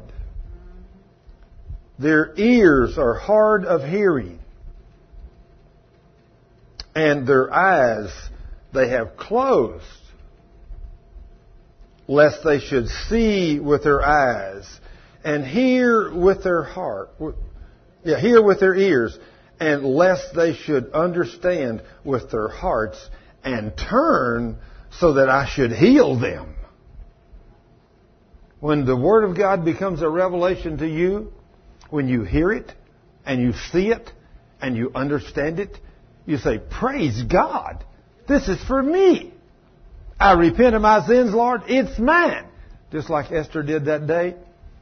Their ears are hard of hearing, and their eyes they have closed, lest they should see with their eyes and hear with their heart. Yeah, hear with their ears and lest they should understand with their hearts and turn so that I should heal them. When the Word of God becomes a revelation to you, when you hear it and you see it and you understand it, you say, Praise God. This is for me. I repent of my sins, Lord. It's mine. Just like Esther did that day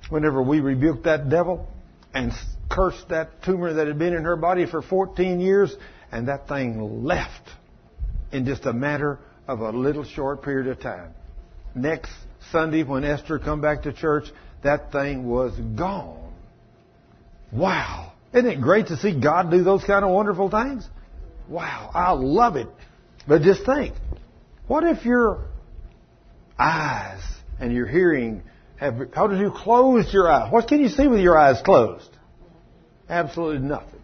whenever we rebuked that devil and cursed that tumor that had been in her body for 14 years, and that thing left in just a matter of a little short period of time. Next Sunday, when Esther come back to church, that thing was gone. Wow. Isn't it great to see God do those kind of wonderful things? Wow, I love it. But just think, what if your eyes and your hearing have, how did you close your eyes? What can you see with your eyes closed? Absolutely nothing.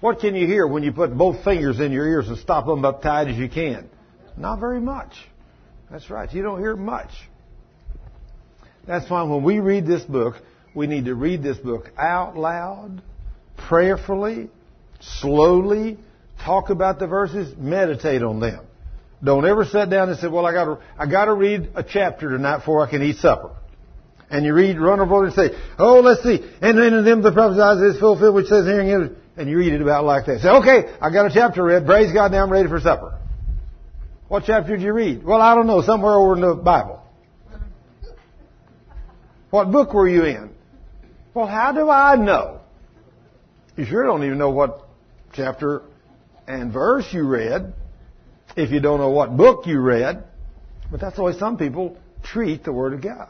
What can you hear when you put both fingers in your ears and stop them up tight as you can? Not very much. That's right. You don't hear much. That's why when we read this book, we need to read this book out loud, prayerfully, slowly, talk about the verses, meditate on them. Don't ever sit down and say, well, I gotta, I gotta read a chapter tonight before I can eat supper and you read, run over and say, oh, let's see. And then in them the prophecy is fulfilled, which says hearing him, and you read it about like that. Say, okay, I got a chapter read. Praise God, now I'm ready for supper. What chapter did you read? Well, I don't know, somewhere over in the Bible. What book were you in? Well, how do I know? You sure don't even know what chapter and verse you read if you don't know what book you read. But that's the way some people treat the Word of God.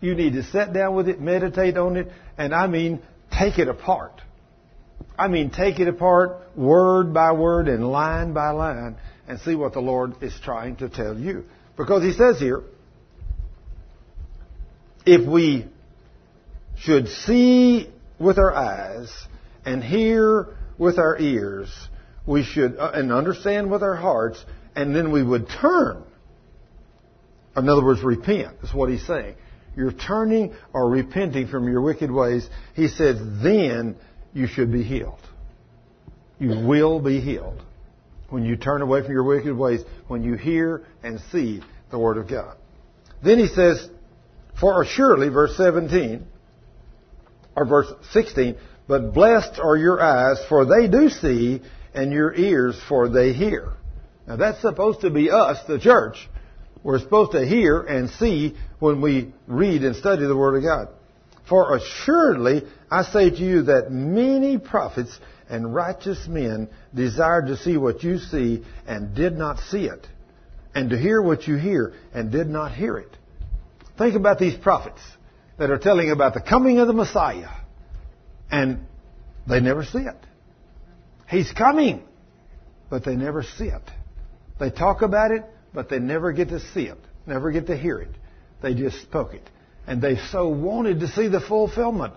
You need to sit down with it, meditate on it, and I mean take it apart. I mean take it apart word by word and line by line and see what the Lord is trying to tell you. Because He says here, if we should see with our eyes and hear with our ears, we should, uh, and understand with our hearts, and then we would turn. In other words, repent, is what he's saying you're turning or repenting from your wicked ways, he says, then you should be healed. You will be healed when you turn away from your wicked ways, when you hear and see the Word of God. Then he says, for surely, verse 17, or verse 16, but blessed are your eyes, for they do see, and your ears, for they hear. Now that's supposed to be us, the church. We're supposed to hear and see when we read and study the Word of God. For assuredly, I say to you that many prophets and righteous men desired to see what you see and did not see it, and to hear what you hear and did not hear it. Think about these prophets that are telling about the coming of the Messiah, and they never see it. He's coming, but they never see it. They talk about it, but they never get to see it, never get to hear it. They just spoke it. And they so wanted to see the fulfillment.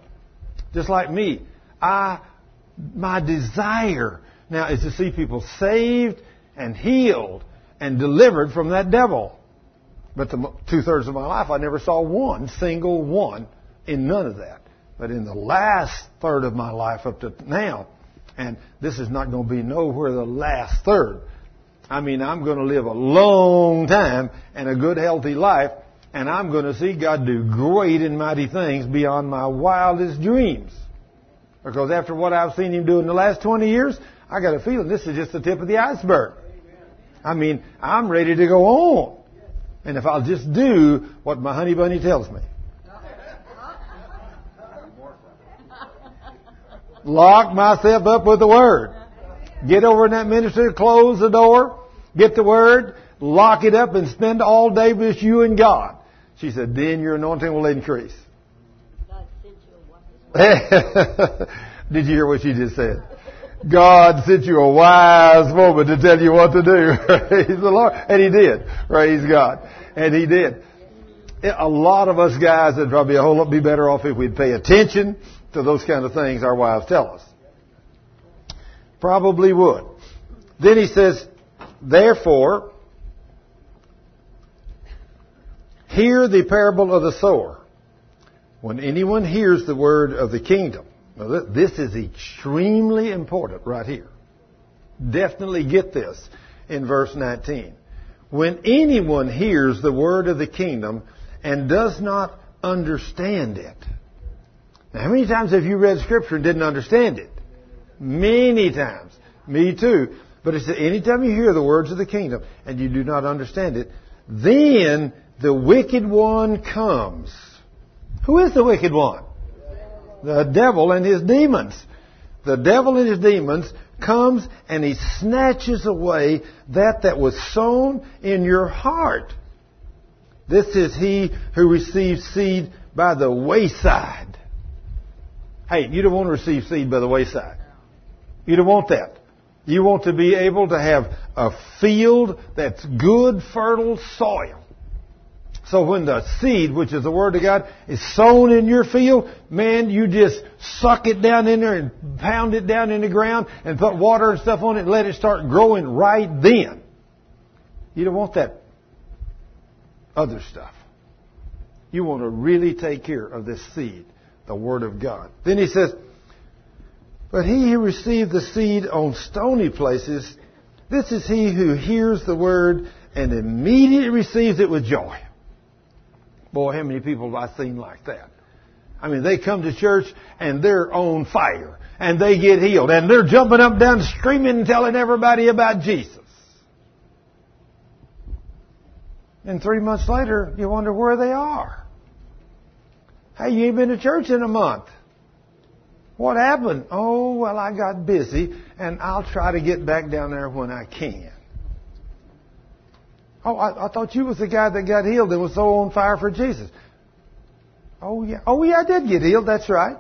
Just like me. I, my desire now is to see people saved and healed and delivered from that devil. But the two thirds of my life, I never saw one single one in none of that. But in the last third of my life up to now, and this is not going to be nowhere the last third. I mean, I'm going to live a long time and a good, healthy life, and I'm going to see God do great and mighty things beyond my wildest dreams. Because after what I've seen Him do in the last 20 years, I got a feeling this is just the tip of the iceberg. I mean, I'm ready to go on. And if I'll just do what my honey bunny tells me. Lock myself up with the Word. Get over in that ministry, close the door, get the Word, lock it up, and spend all day with you and God. She said, then your anointing will increase. God sent you a wise Did you hear what she just said? God sent you a wise woman to tell you what to do. Praise the Lord. And He did. Praise God. And He did. A lot of us guys would probably a whole lot be better off if we'd pay attention to those kind of things our wives tell us. Probably would. Then he says, therefore, hear the parable of the sower. When anyone hears the word of the kingdom, this is extremely important right here. Definitely get this in verse 19. When anyone hears the word of the kingdom and does not understand it. Now, how many times have you read scripture and didn't understand it? Many times. Me too. But it's anytime you hear the words of the kingdom and you do not understand it, then the wicked one comes. Who is the wicked one? The devil and his demons. The devil and his demons comes and he snatches away that that was sown in your heart. This is he who receives seed by the wayside. Hey, you don't want to receive seed by the wayside. You don't want that. You want to be able to have a field that's good, fertile soil. So when the seed, which is the Word of God, is sown in your field, man, you just suck it down in there and pound it down in the ground and put water and stuff on it and let it start growing right then. You don't want that other stuff. You want to really take care of this seed, the Word of God. Then he says, but he who received the seed on stony places, this is he who hears the word and immediately receives it with joy. Boy, how many people have I seen like that? I mean, they come to church and they're on fire and they get healed and they're jumping up and down screaming and telling everybody about Jesus. And three months later, you wonder where they are. Hey, you ain't been to church in a month. What happened? Oh, well, I got busy, and I'll try to get back down there when I can. Oh, I, I thought you was the guy that got healed and was so on fire for Jesus. Oh, yeah. Oh, yeah, I did get healed. That's right.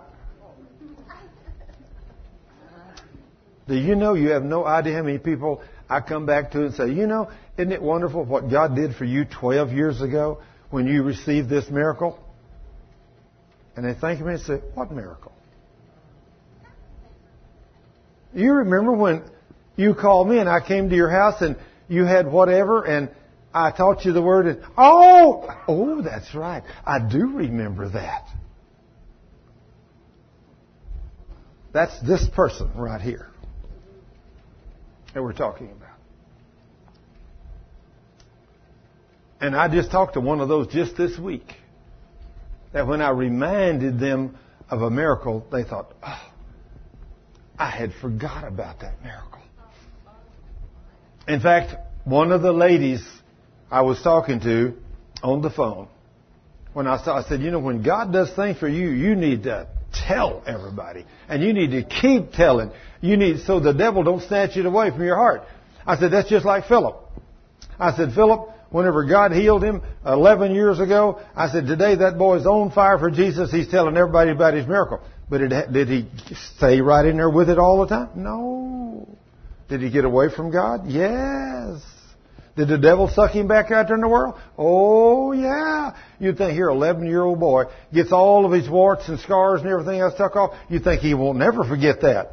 Do you know you have no idea how many people I come back to and say, you know, isn't it wonderful what God did for you 12 years ago when you received this miracle? And they thank me and say, what miracle? You remember when you called me and I came to your house and you had whatever and I taught you the word and, oh, oh, that's right. I do remember that. That's this person right here that we're talking about. And I just talked to one of those just this week. That when I reminded them of a miracle, they thought, oh, I had forgot about that miracle. In fact, one of the ladies I was talking to on the phone, when I saw, I said, you know, when God does things for you, you need to tell everybody. And you need to keep telling. You need, so the devil don't snatch it away from your heart. I said, that's just like Philip. I said, Philip, whenever God healed him 11 years ago, I said, today that boy's on fire for Jesus. He's telling everybody about his miracle. But it, did he stay right in there with it all the time? No. Did he get away from God? Yes. Did the devil suck him back out there in the world? Oh, yeah. You'd think here, 11 year old boy gets all of his warts and scars and everything else stuck off. You'd think he won't never forget that.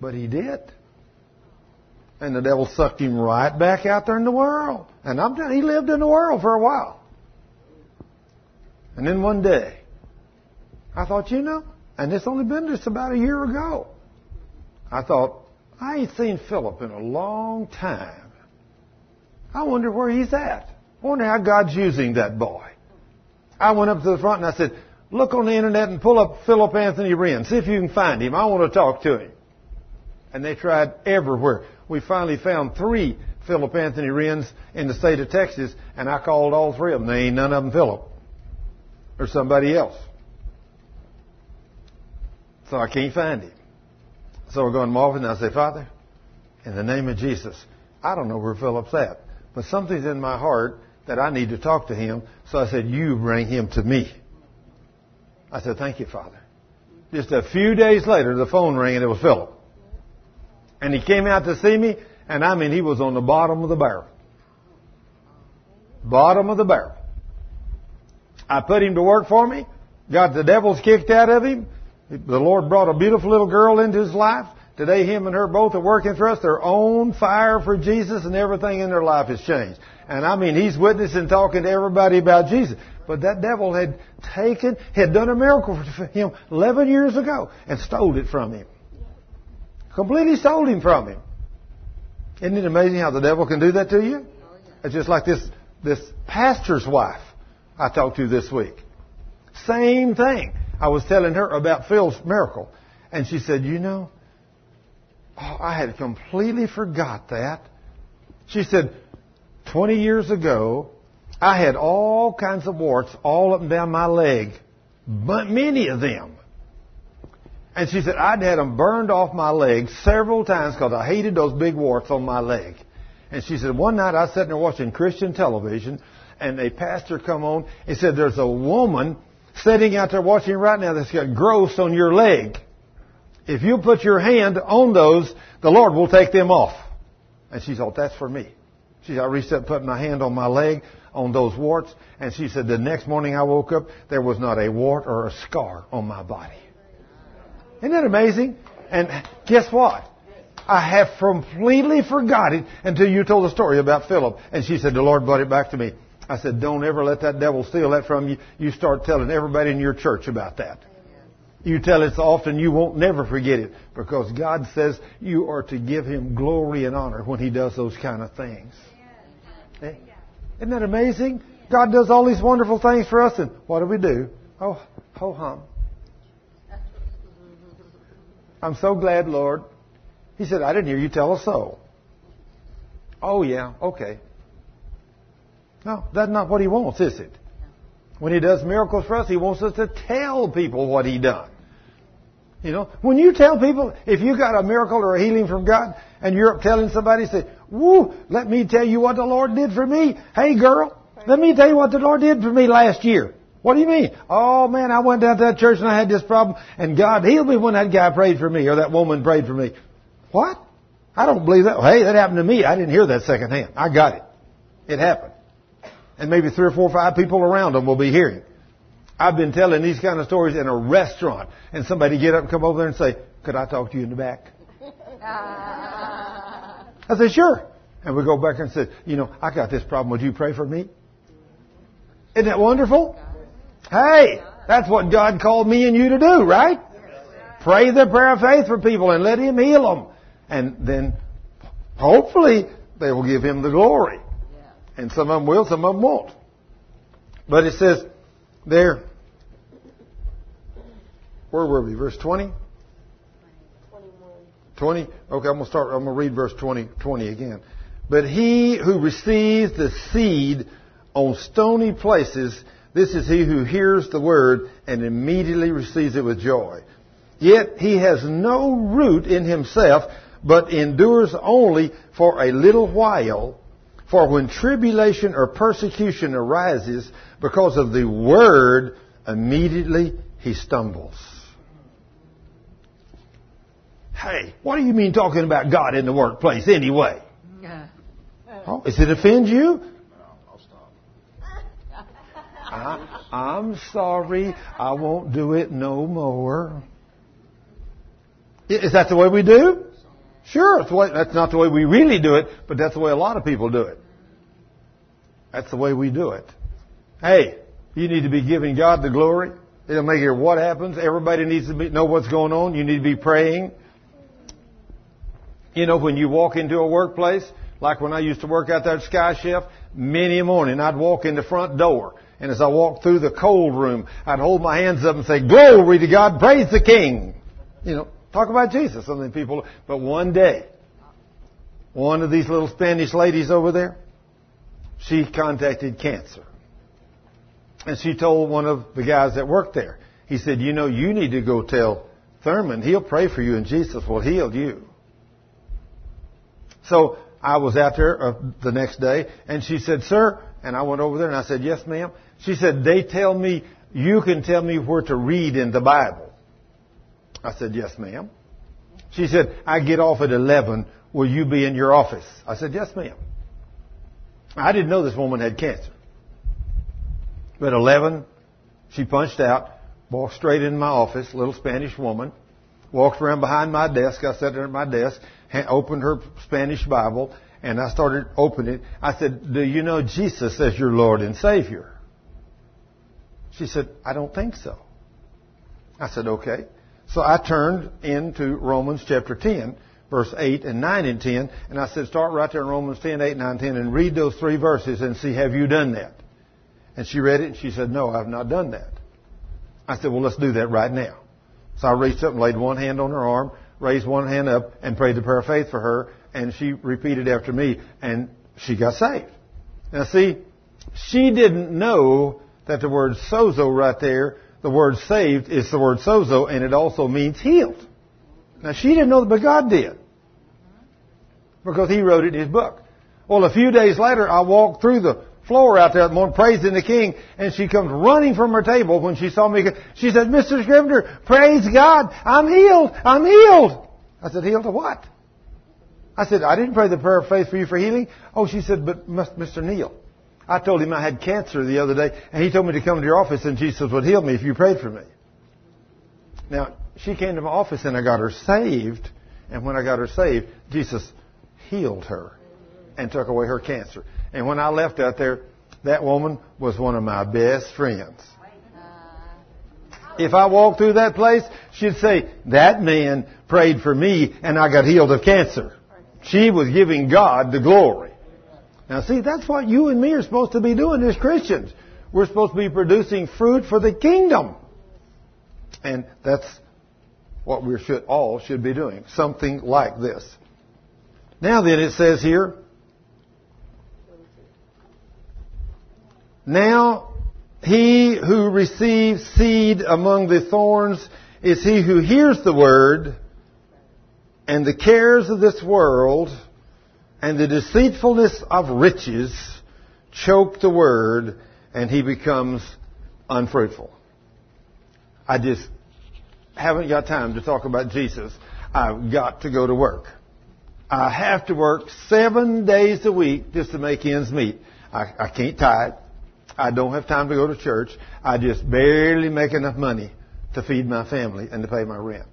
But he did. And the devil sucked him right back out there in the world. And I'm telling he lived in the world for a while. And then one day, I thought, you know, and it's only been just about a year ago. I thought, I ain't seen Philip in a long time. I wonder where he's at. I wonder how God's using that boy. I went up to the front and I said, look on the internet and pull up Philip Anthony Wren. See if you can find him. I want to talk to him. And they tried everywhere. We finally found three Philip Anthony Wrens in the state of Texas, and I called all three of them. They ain't none of them Philip. Or somebody else. So I can't find him. So we're going to Marvin and I say, Father, in the name of Jesus, I don't know where Philip's at, but something's in my heart that I need to talk to him. So I said, you bring him to me. I said, thank you, Father. Just a few days later, the phone rang and it was Philip. And he came out to see me, and I mean, he was on the bottom of the barrel. Bottom of the barrel. I put him to work for me, got the devils kicked out of him, the Lord brought a beautiful little girl into his life. Today, him and her both are working for us. They're on fire for Jesus, and everything in their life has changed. And I mean, he's witnessing, talking to everybody about Jesus. But that devil had taken, had done a miracle for him 11 years ago and stole it from him. Completely stole him from him. Isn't it amazing how the devil can do that to you? It's just like this, this pastor's wife I talked to this week. Same thing. I was telling her about Phil's miracle, and she said, You know, oh, I had completely forgot that. She said, 20 years ago, I had all kinds of warts all up and down my leg, but many of them. And she said, I'd had them burned off my leg several times because I hated those big warts on my leg. And she said, one night I sitting there watching Christian television, and a pastor come on. and said, there's a woman sitting out there watching right now that's got growths on your leg. If you put your hand on those, the Lord will take them off. And she thought, that's for me. She said, I reached up, and put my hand on my leg, on those warts, and she said, the next morning I woke up, there was not a wart or a scar on my body. Isn't that amazing? And guess what? I have completely forgotten until you told the story about Philip. And she said, the Lord brought it back to me. I said, don't ever let that devil steal that from you. You start telling everybody in your church about that. You tell it so often you won't never forget it because God says you are to give Him glory and honor when He does those kind of things. Eh? Isn't that amazing? God does all these wonderful things for us and what do we do? Oh, ho hum. I'm so glad, Lord. He said, I didn't hear you tell a soul. Oh yeah, okay. No, that's not what he wants, is it? When he does miracles for us, he wants us to tell people what he done. You know, when you tell people, if you got a miracle or a healing from God, and you're up telling somebody, say, woo, let me tell you what the Lord did for me. Hey girl, let me tell you what the Lord did for me last year. What do you mean? Oh man, I went down to that church and I had this problem, and God healed me when that guy prayed for me, or that woman prayed for me. What? I don't believe that. Hey, that happened to me. I didn't hear that secondhand. I got it. It happened and maybe three or four or five people around them will be hearing. I've been telling these kind of stories in a restaurant, and somebody get up and come over there and say, "Could I talk to you in the back?" I said, "Sure." And we go back and say, "You know, I got this problem. Would you pray for me?" Isn't that wonderful? Hey, that's what God called me and you to do, right? Pray the prayer of faith for people and let Him heal them, and then hopefully they will give Him the glory. And some of them will, some of them won't. But it says there, where were we? Verse 20? 20? Okay, I'm going to start, I'm going to read verse 20, 20 again. But he who receives the seed on stony places, this is he who hears the word and immediately receives it with joy. Yet he has no root in himself, but endures only for a little while. For when tribulation or persecution arises because of the word, immediately he stumbles. Hey, what do you mean talking about God in the workplace anyway? Yeah. Oh, does it offend you? I, I'm sorry. I won't do it no more. Is that the way we do? Sure, way, that's not the way we really do it, but that's the way a lot of people do it. That's the way we do it. Hey, you need to be giving God the glory. It make it what happens. Everybody needs to be, know what's going on. You need to be praying. You know, when you walk into a workplace, like when I used to work out there at Sky Chef, many a morning I'd walk in the front door. And as I walked through the cold room, I'd hold my hands up and say, Glory to God, praise the King. You know, talk about Jesus. The people, but one day, one of these little Spanish ladies over there, she contacted cancer. And she told one of the guys that worked there, he said, you know, you need to go tell Thurman, he'll pray for you and Jesus will heal you. So I was out there uh, the next day and she said, sir, and I went over there and I said, yes ma'am. She said, they tell me, you can tell me where to read in the Bible. I said, yes ma'am. She said, I get off at 11. Will you be in your office? I said, yes ma'am. I didn't know this woman had cancer. But 11, she punched out, walked straight into my office, little Spanish woman, walked around behind my desk. I sat there at my desk, opened her Spanish Bible, and I started opening it. I said, do you know Jesus as your Lord and Savior? She said, I don't think so. I said, okay. So I turned into Romans chapter 10, verse 8 and 9 and 10, and I said, start right there in Romans 10, 8, 9, 10, and read those three verses and see, have you done that? And she read it and she said, no, I've not done that. I said, well, let's do that right now. So I reached up and laid one hand on her arm, raised one hand up, and prayed the prayer of faith for her, and she repeated after me, and she got saved. Now see, she didn't know that the word sozo right there, the word saved is the word sozo, and it also means healed. Now she didn't know that, but God did. Because He wrote it in His book. Well, a few days later, I walked through the floor out there at the praising the King, and she comes running from her table when she saw me. She said, Mr. Scrivener, praise God, I'm healed, I'm healed. I said, healed of what? I said, I didn't pray the prayer of faith for you for healing. Oh, she said, but Mr. Neal, I told him I had cancer the other day, and he told me to come to your office, and Jesus would heal me if you prayed for me. Now, she came to my office, and I got her saved, and when I got her saved, Jesus healed her and took away her cancer. And when I left out there, that woman was one of my best friends. If I walked through that place, she'd say, that man prayed for me and I got healed of cancer. She was giving God the glory. Now see, that's what you and me are supposed to be doing as Christians. We're supposed to be producing fruit for the kingdom. And that's what we should all should be doing. Something like this. Now then it says here, Now he who receives seed among the thorns is he who hears the word and the cares of this world and the deceitfulness of riches choke the word and he becomes unfruitful. I just haven't got time to talk about Jesus. I've got to go to work. I have to work seven days a week just to make ends meet. I, I can't tithe. I don't have time to go to church. I just barely make enough money to feed my family and to pay my rent.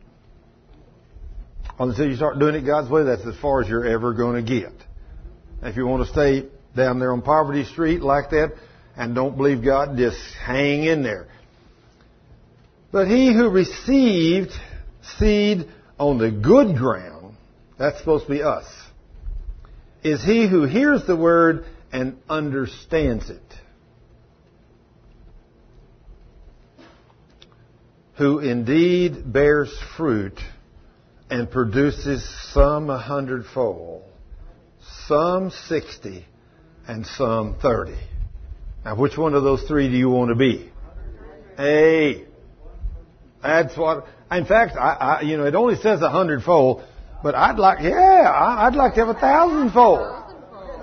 Until you start doing it God's way, that's as far as you're ever going to get. If you want to stay down there on Poverty Street like that and don't believe God, just hang in there. But he who received seed on the good ground, that's supposed to be us, is he who hears the word and understands it. who indeed bears fruit and produces some a hundredfold, some 60, and some 30. Now, which one of those three do you want to be? A. That's what. In fact, I, I you know, it only says a hundredfold, but I'd like, yeah, I'd like to have a thousandfold.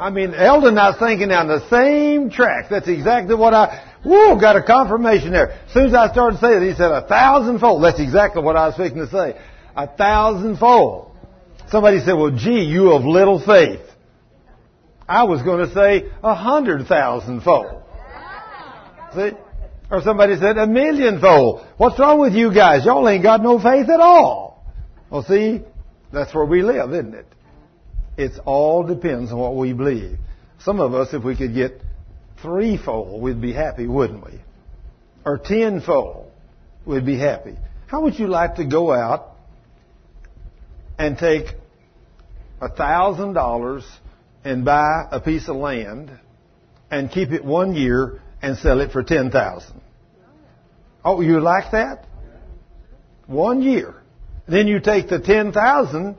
I mean, Eldon and I was thinking down the same track. That's exactly what I, whoa, got a confirmation there. As soon as I started saying it, he said a thousandfold. That's exactly what I was fixing to say. A thousandfold. Somebody said, well, gee, you of little faith. I was going to say a hundred thousandfold. See? Or somebody said a millionfold. What's wrong with you guys? Y'all ain't got no faith at all. Well, see, that's where we live, isn't it? It all depends on what we believe. Some of us, if we could get threefold, we'd be happy, wouldn't we? Or tenfold, we'd be happy. How would you like to go out and take a thousand dollars and buy a piece of land and keep it one year and sell it for ten thousand? Oh, you like that? One year. Then you take the ten thousand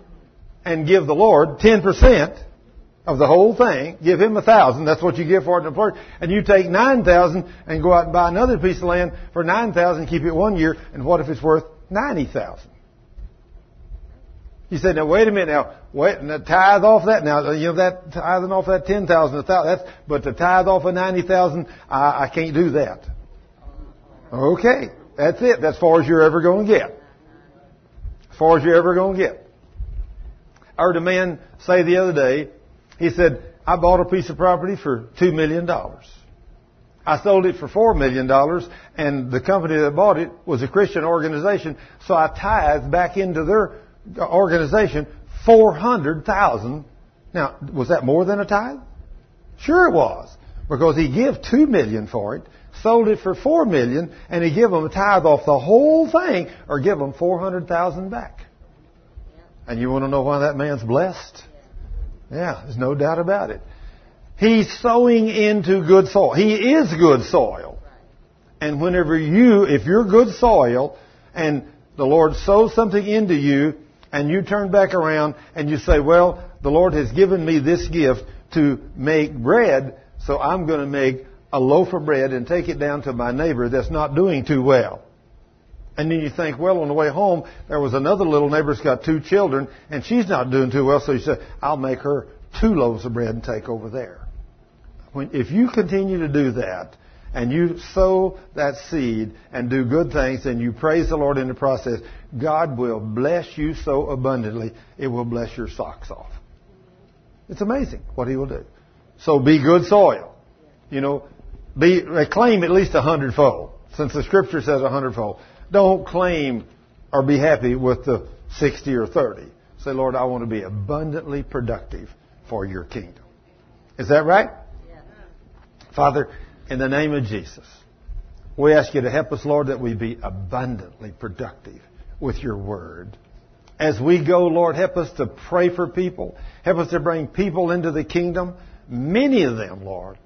and give the Lord 10% of the whole thing, give him a thousand, that's what you give for it in the and you take 9,000 and go out and buy another piece of land for 9,000, keep it one year, and what if it's worth 90,000? You said, now wait a minute now, wait, and tithe off that now, you know that tithing off that 10,000, that's, but the tithe off of 90,000, I, I can't do that. Okay, that's it, that's far as you're ever going to get. As far as you're ever going to get. I heard a man say the other day, he said, I bought a piece of property for $2 million. I sold it for $4 million, and the company that bought it was a Christian organization, so I tithe back into their organization 400,000. Now, was that more than a tithe? Sure it was, because he gave 2 million for it, sold it for 4 million, and he gave them a tithe off the whole thing, or give them 400,000 back. And you want to know why that man's blessed? Yeah, there's no doubt about it. He's sowing into good soil. He is good soil. And whenever you, if you're good soil, and the Lord sows something into you, and you turn back around and you say, well, the Lord has given me this gift to make bread, so I'm going to make a loaf of bread and take it down to my neighbor that's not doing too well. And then you think, well, on the way home, there was another little neighbor's got two children, and she's not doing too well, so you say, I'll make her two loaves of bread and take over there. When, if you continue to do that, and you sow that seed and do good things, and you praise the Lord in the process, God will bless you so abundantly, it will bless your socks off. It's amazing what He will do. So be good soil. You know, be, claim at least a hundredfold, since the Scripture says a hundredfold. Don't claim or be happy with the 60 or 30. Say, Lord, I want to be abundantly productive for your kingdom. Is that right? Father, in the name of Jesus, we ask you to help us, Lord, that we be abundantly productive with your word. As we go, Lord, help us to pray for people. Help us to bring people into the kingdom. Many of them, Lord.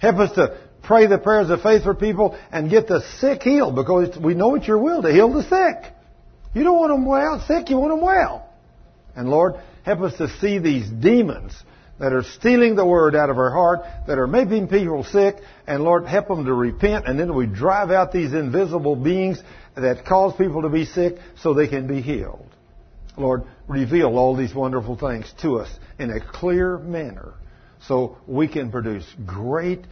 Help us to pray the prayers of faith for people and get the sick healed because we know it's your will to heal the sick. You don't want them well, sick, you want them well. And Lord, help us to see these demons that are stealing the word out of our heart, that are making people sick, and Lord, help them to repent, and then we drive out these invisible beings that cause people to be sick so they can be healed. Lord, reveal all these wonderful things to us in a clear manner so we can produce great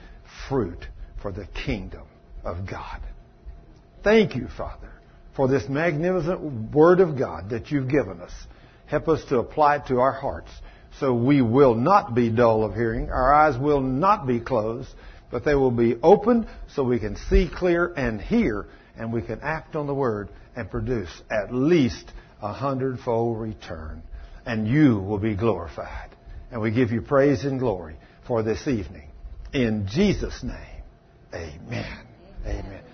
fruit for the kingdom of God. Thank you, Father, for this magnificent Word of God that you've given us. Help us to apply it to our hearts so we will not be dull of hearing. Our eyes will not be closed, but they will be opened so we can see clear and hear, and we can act on the Word and produce at least a hundredfold return. And you will be glorified. And we give you praise and glory for this evening. In Jesus' name, amen.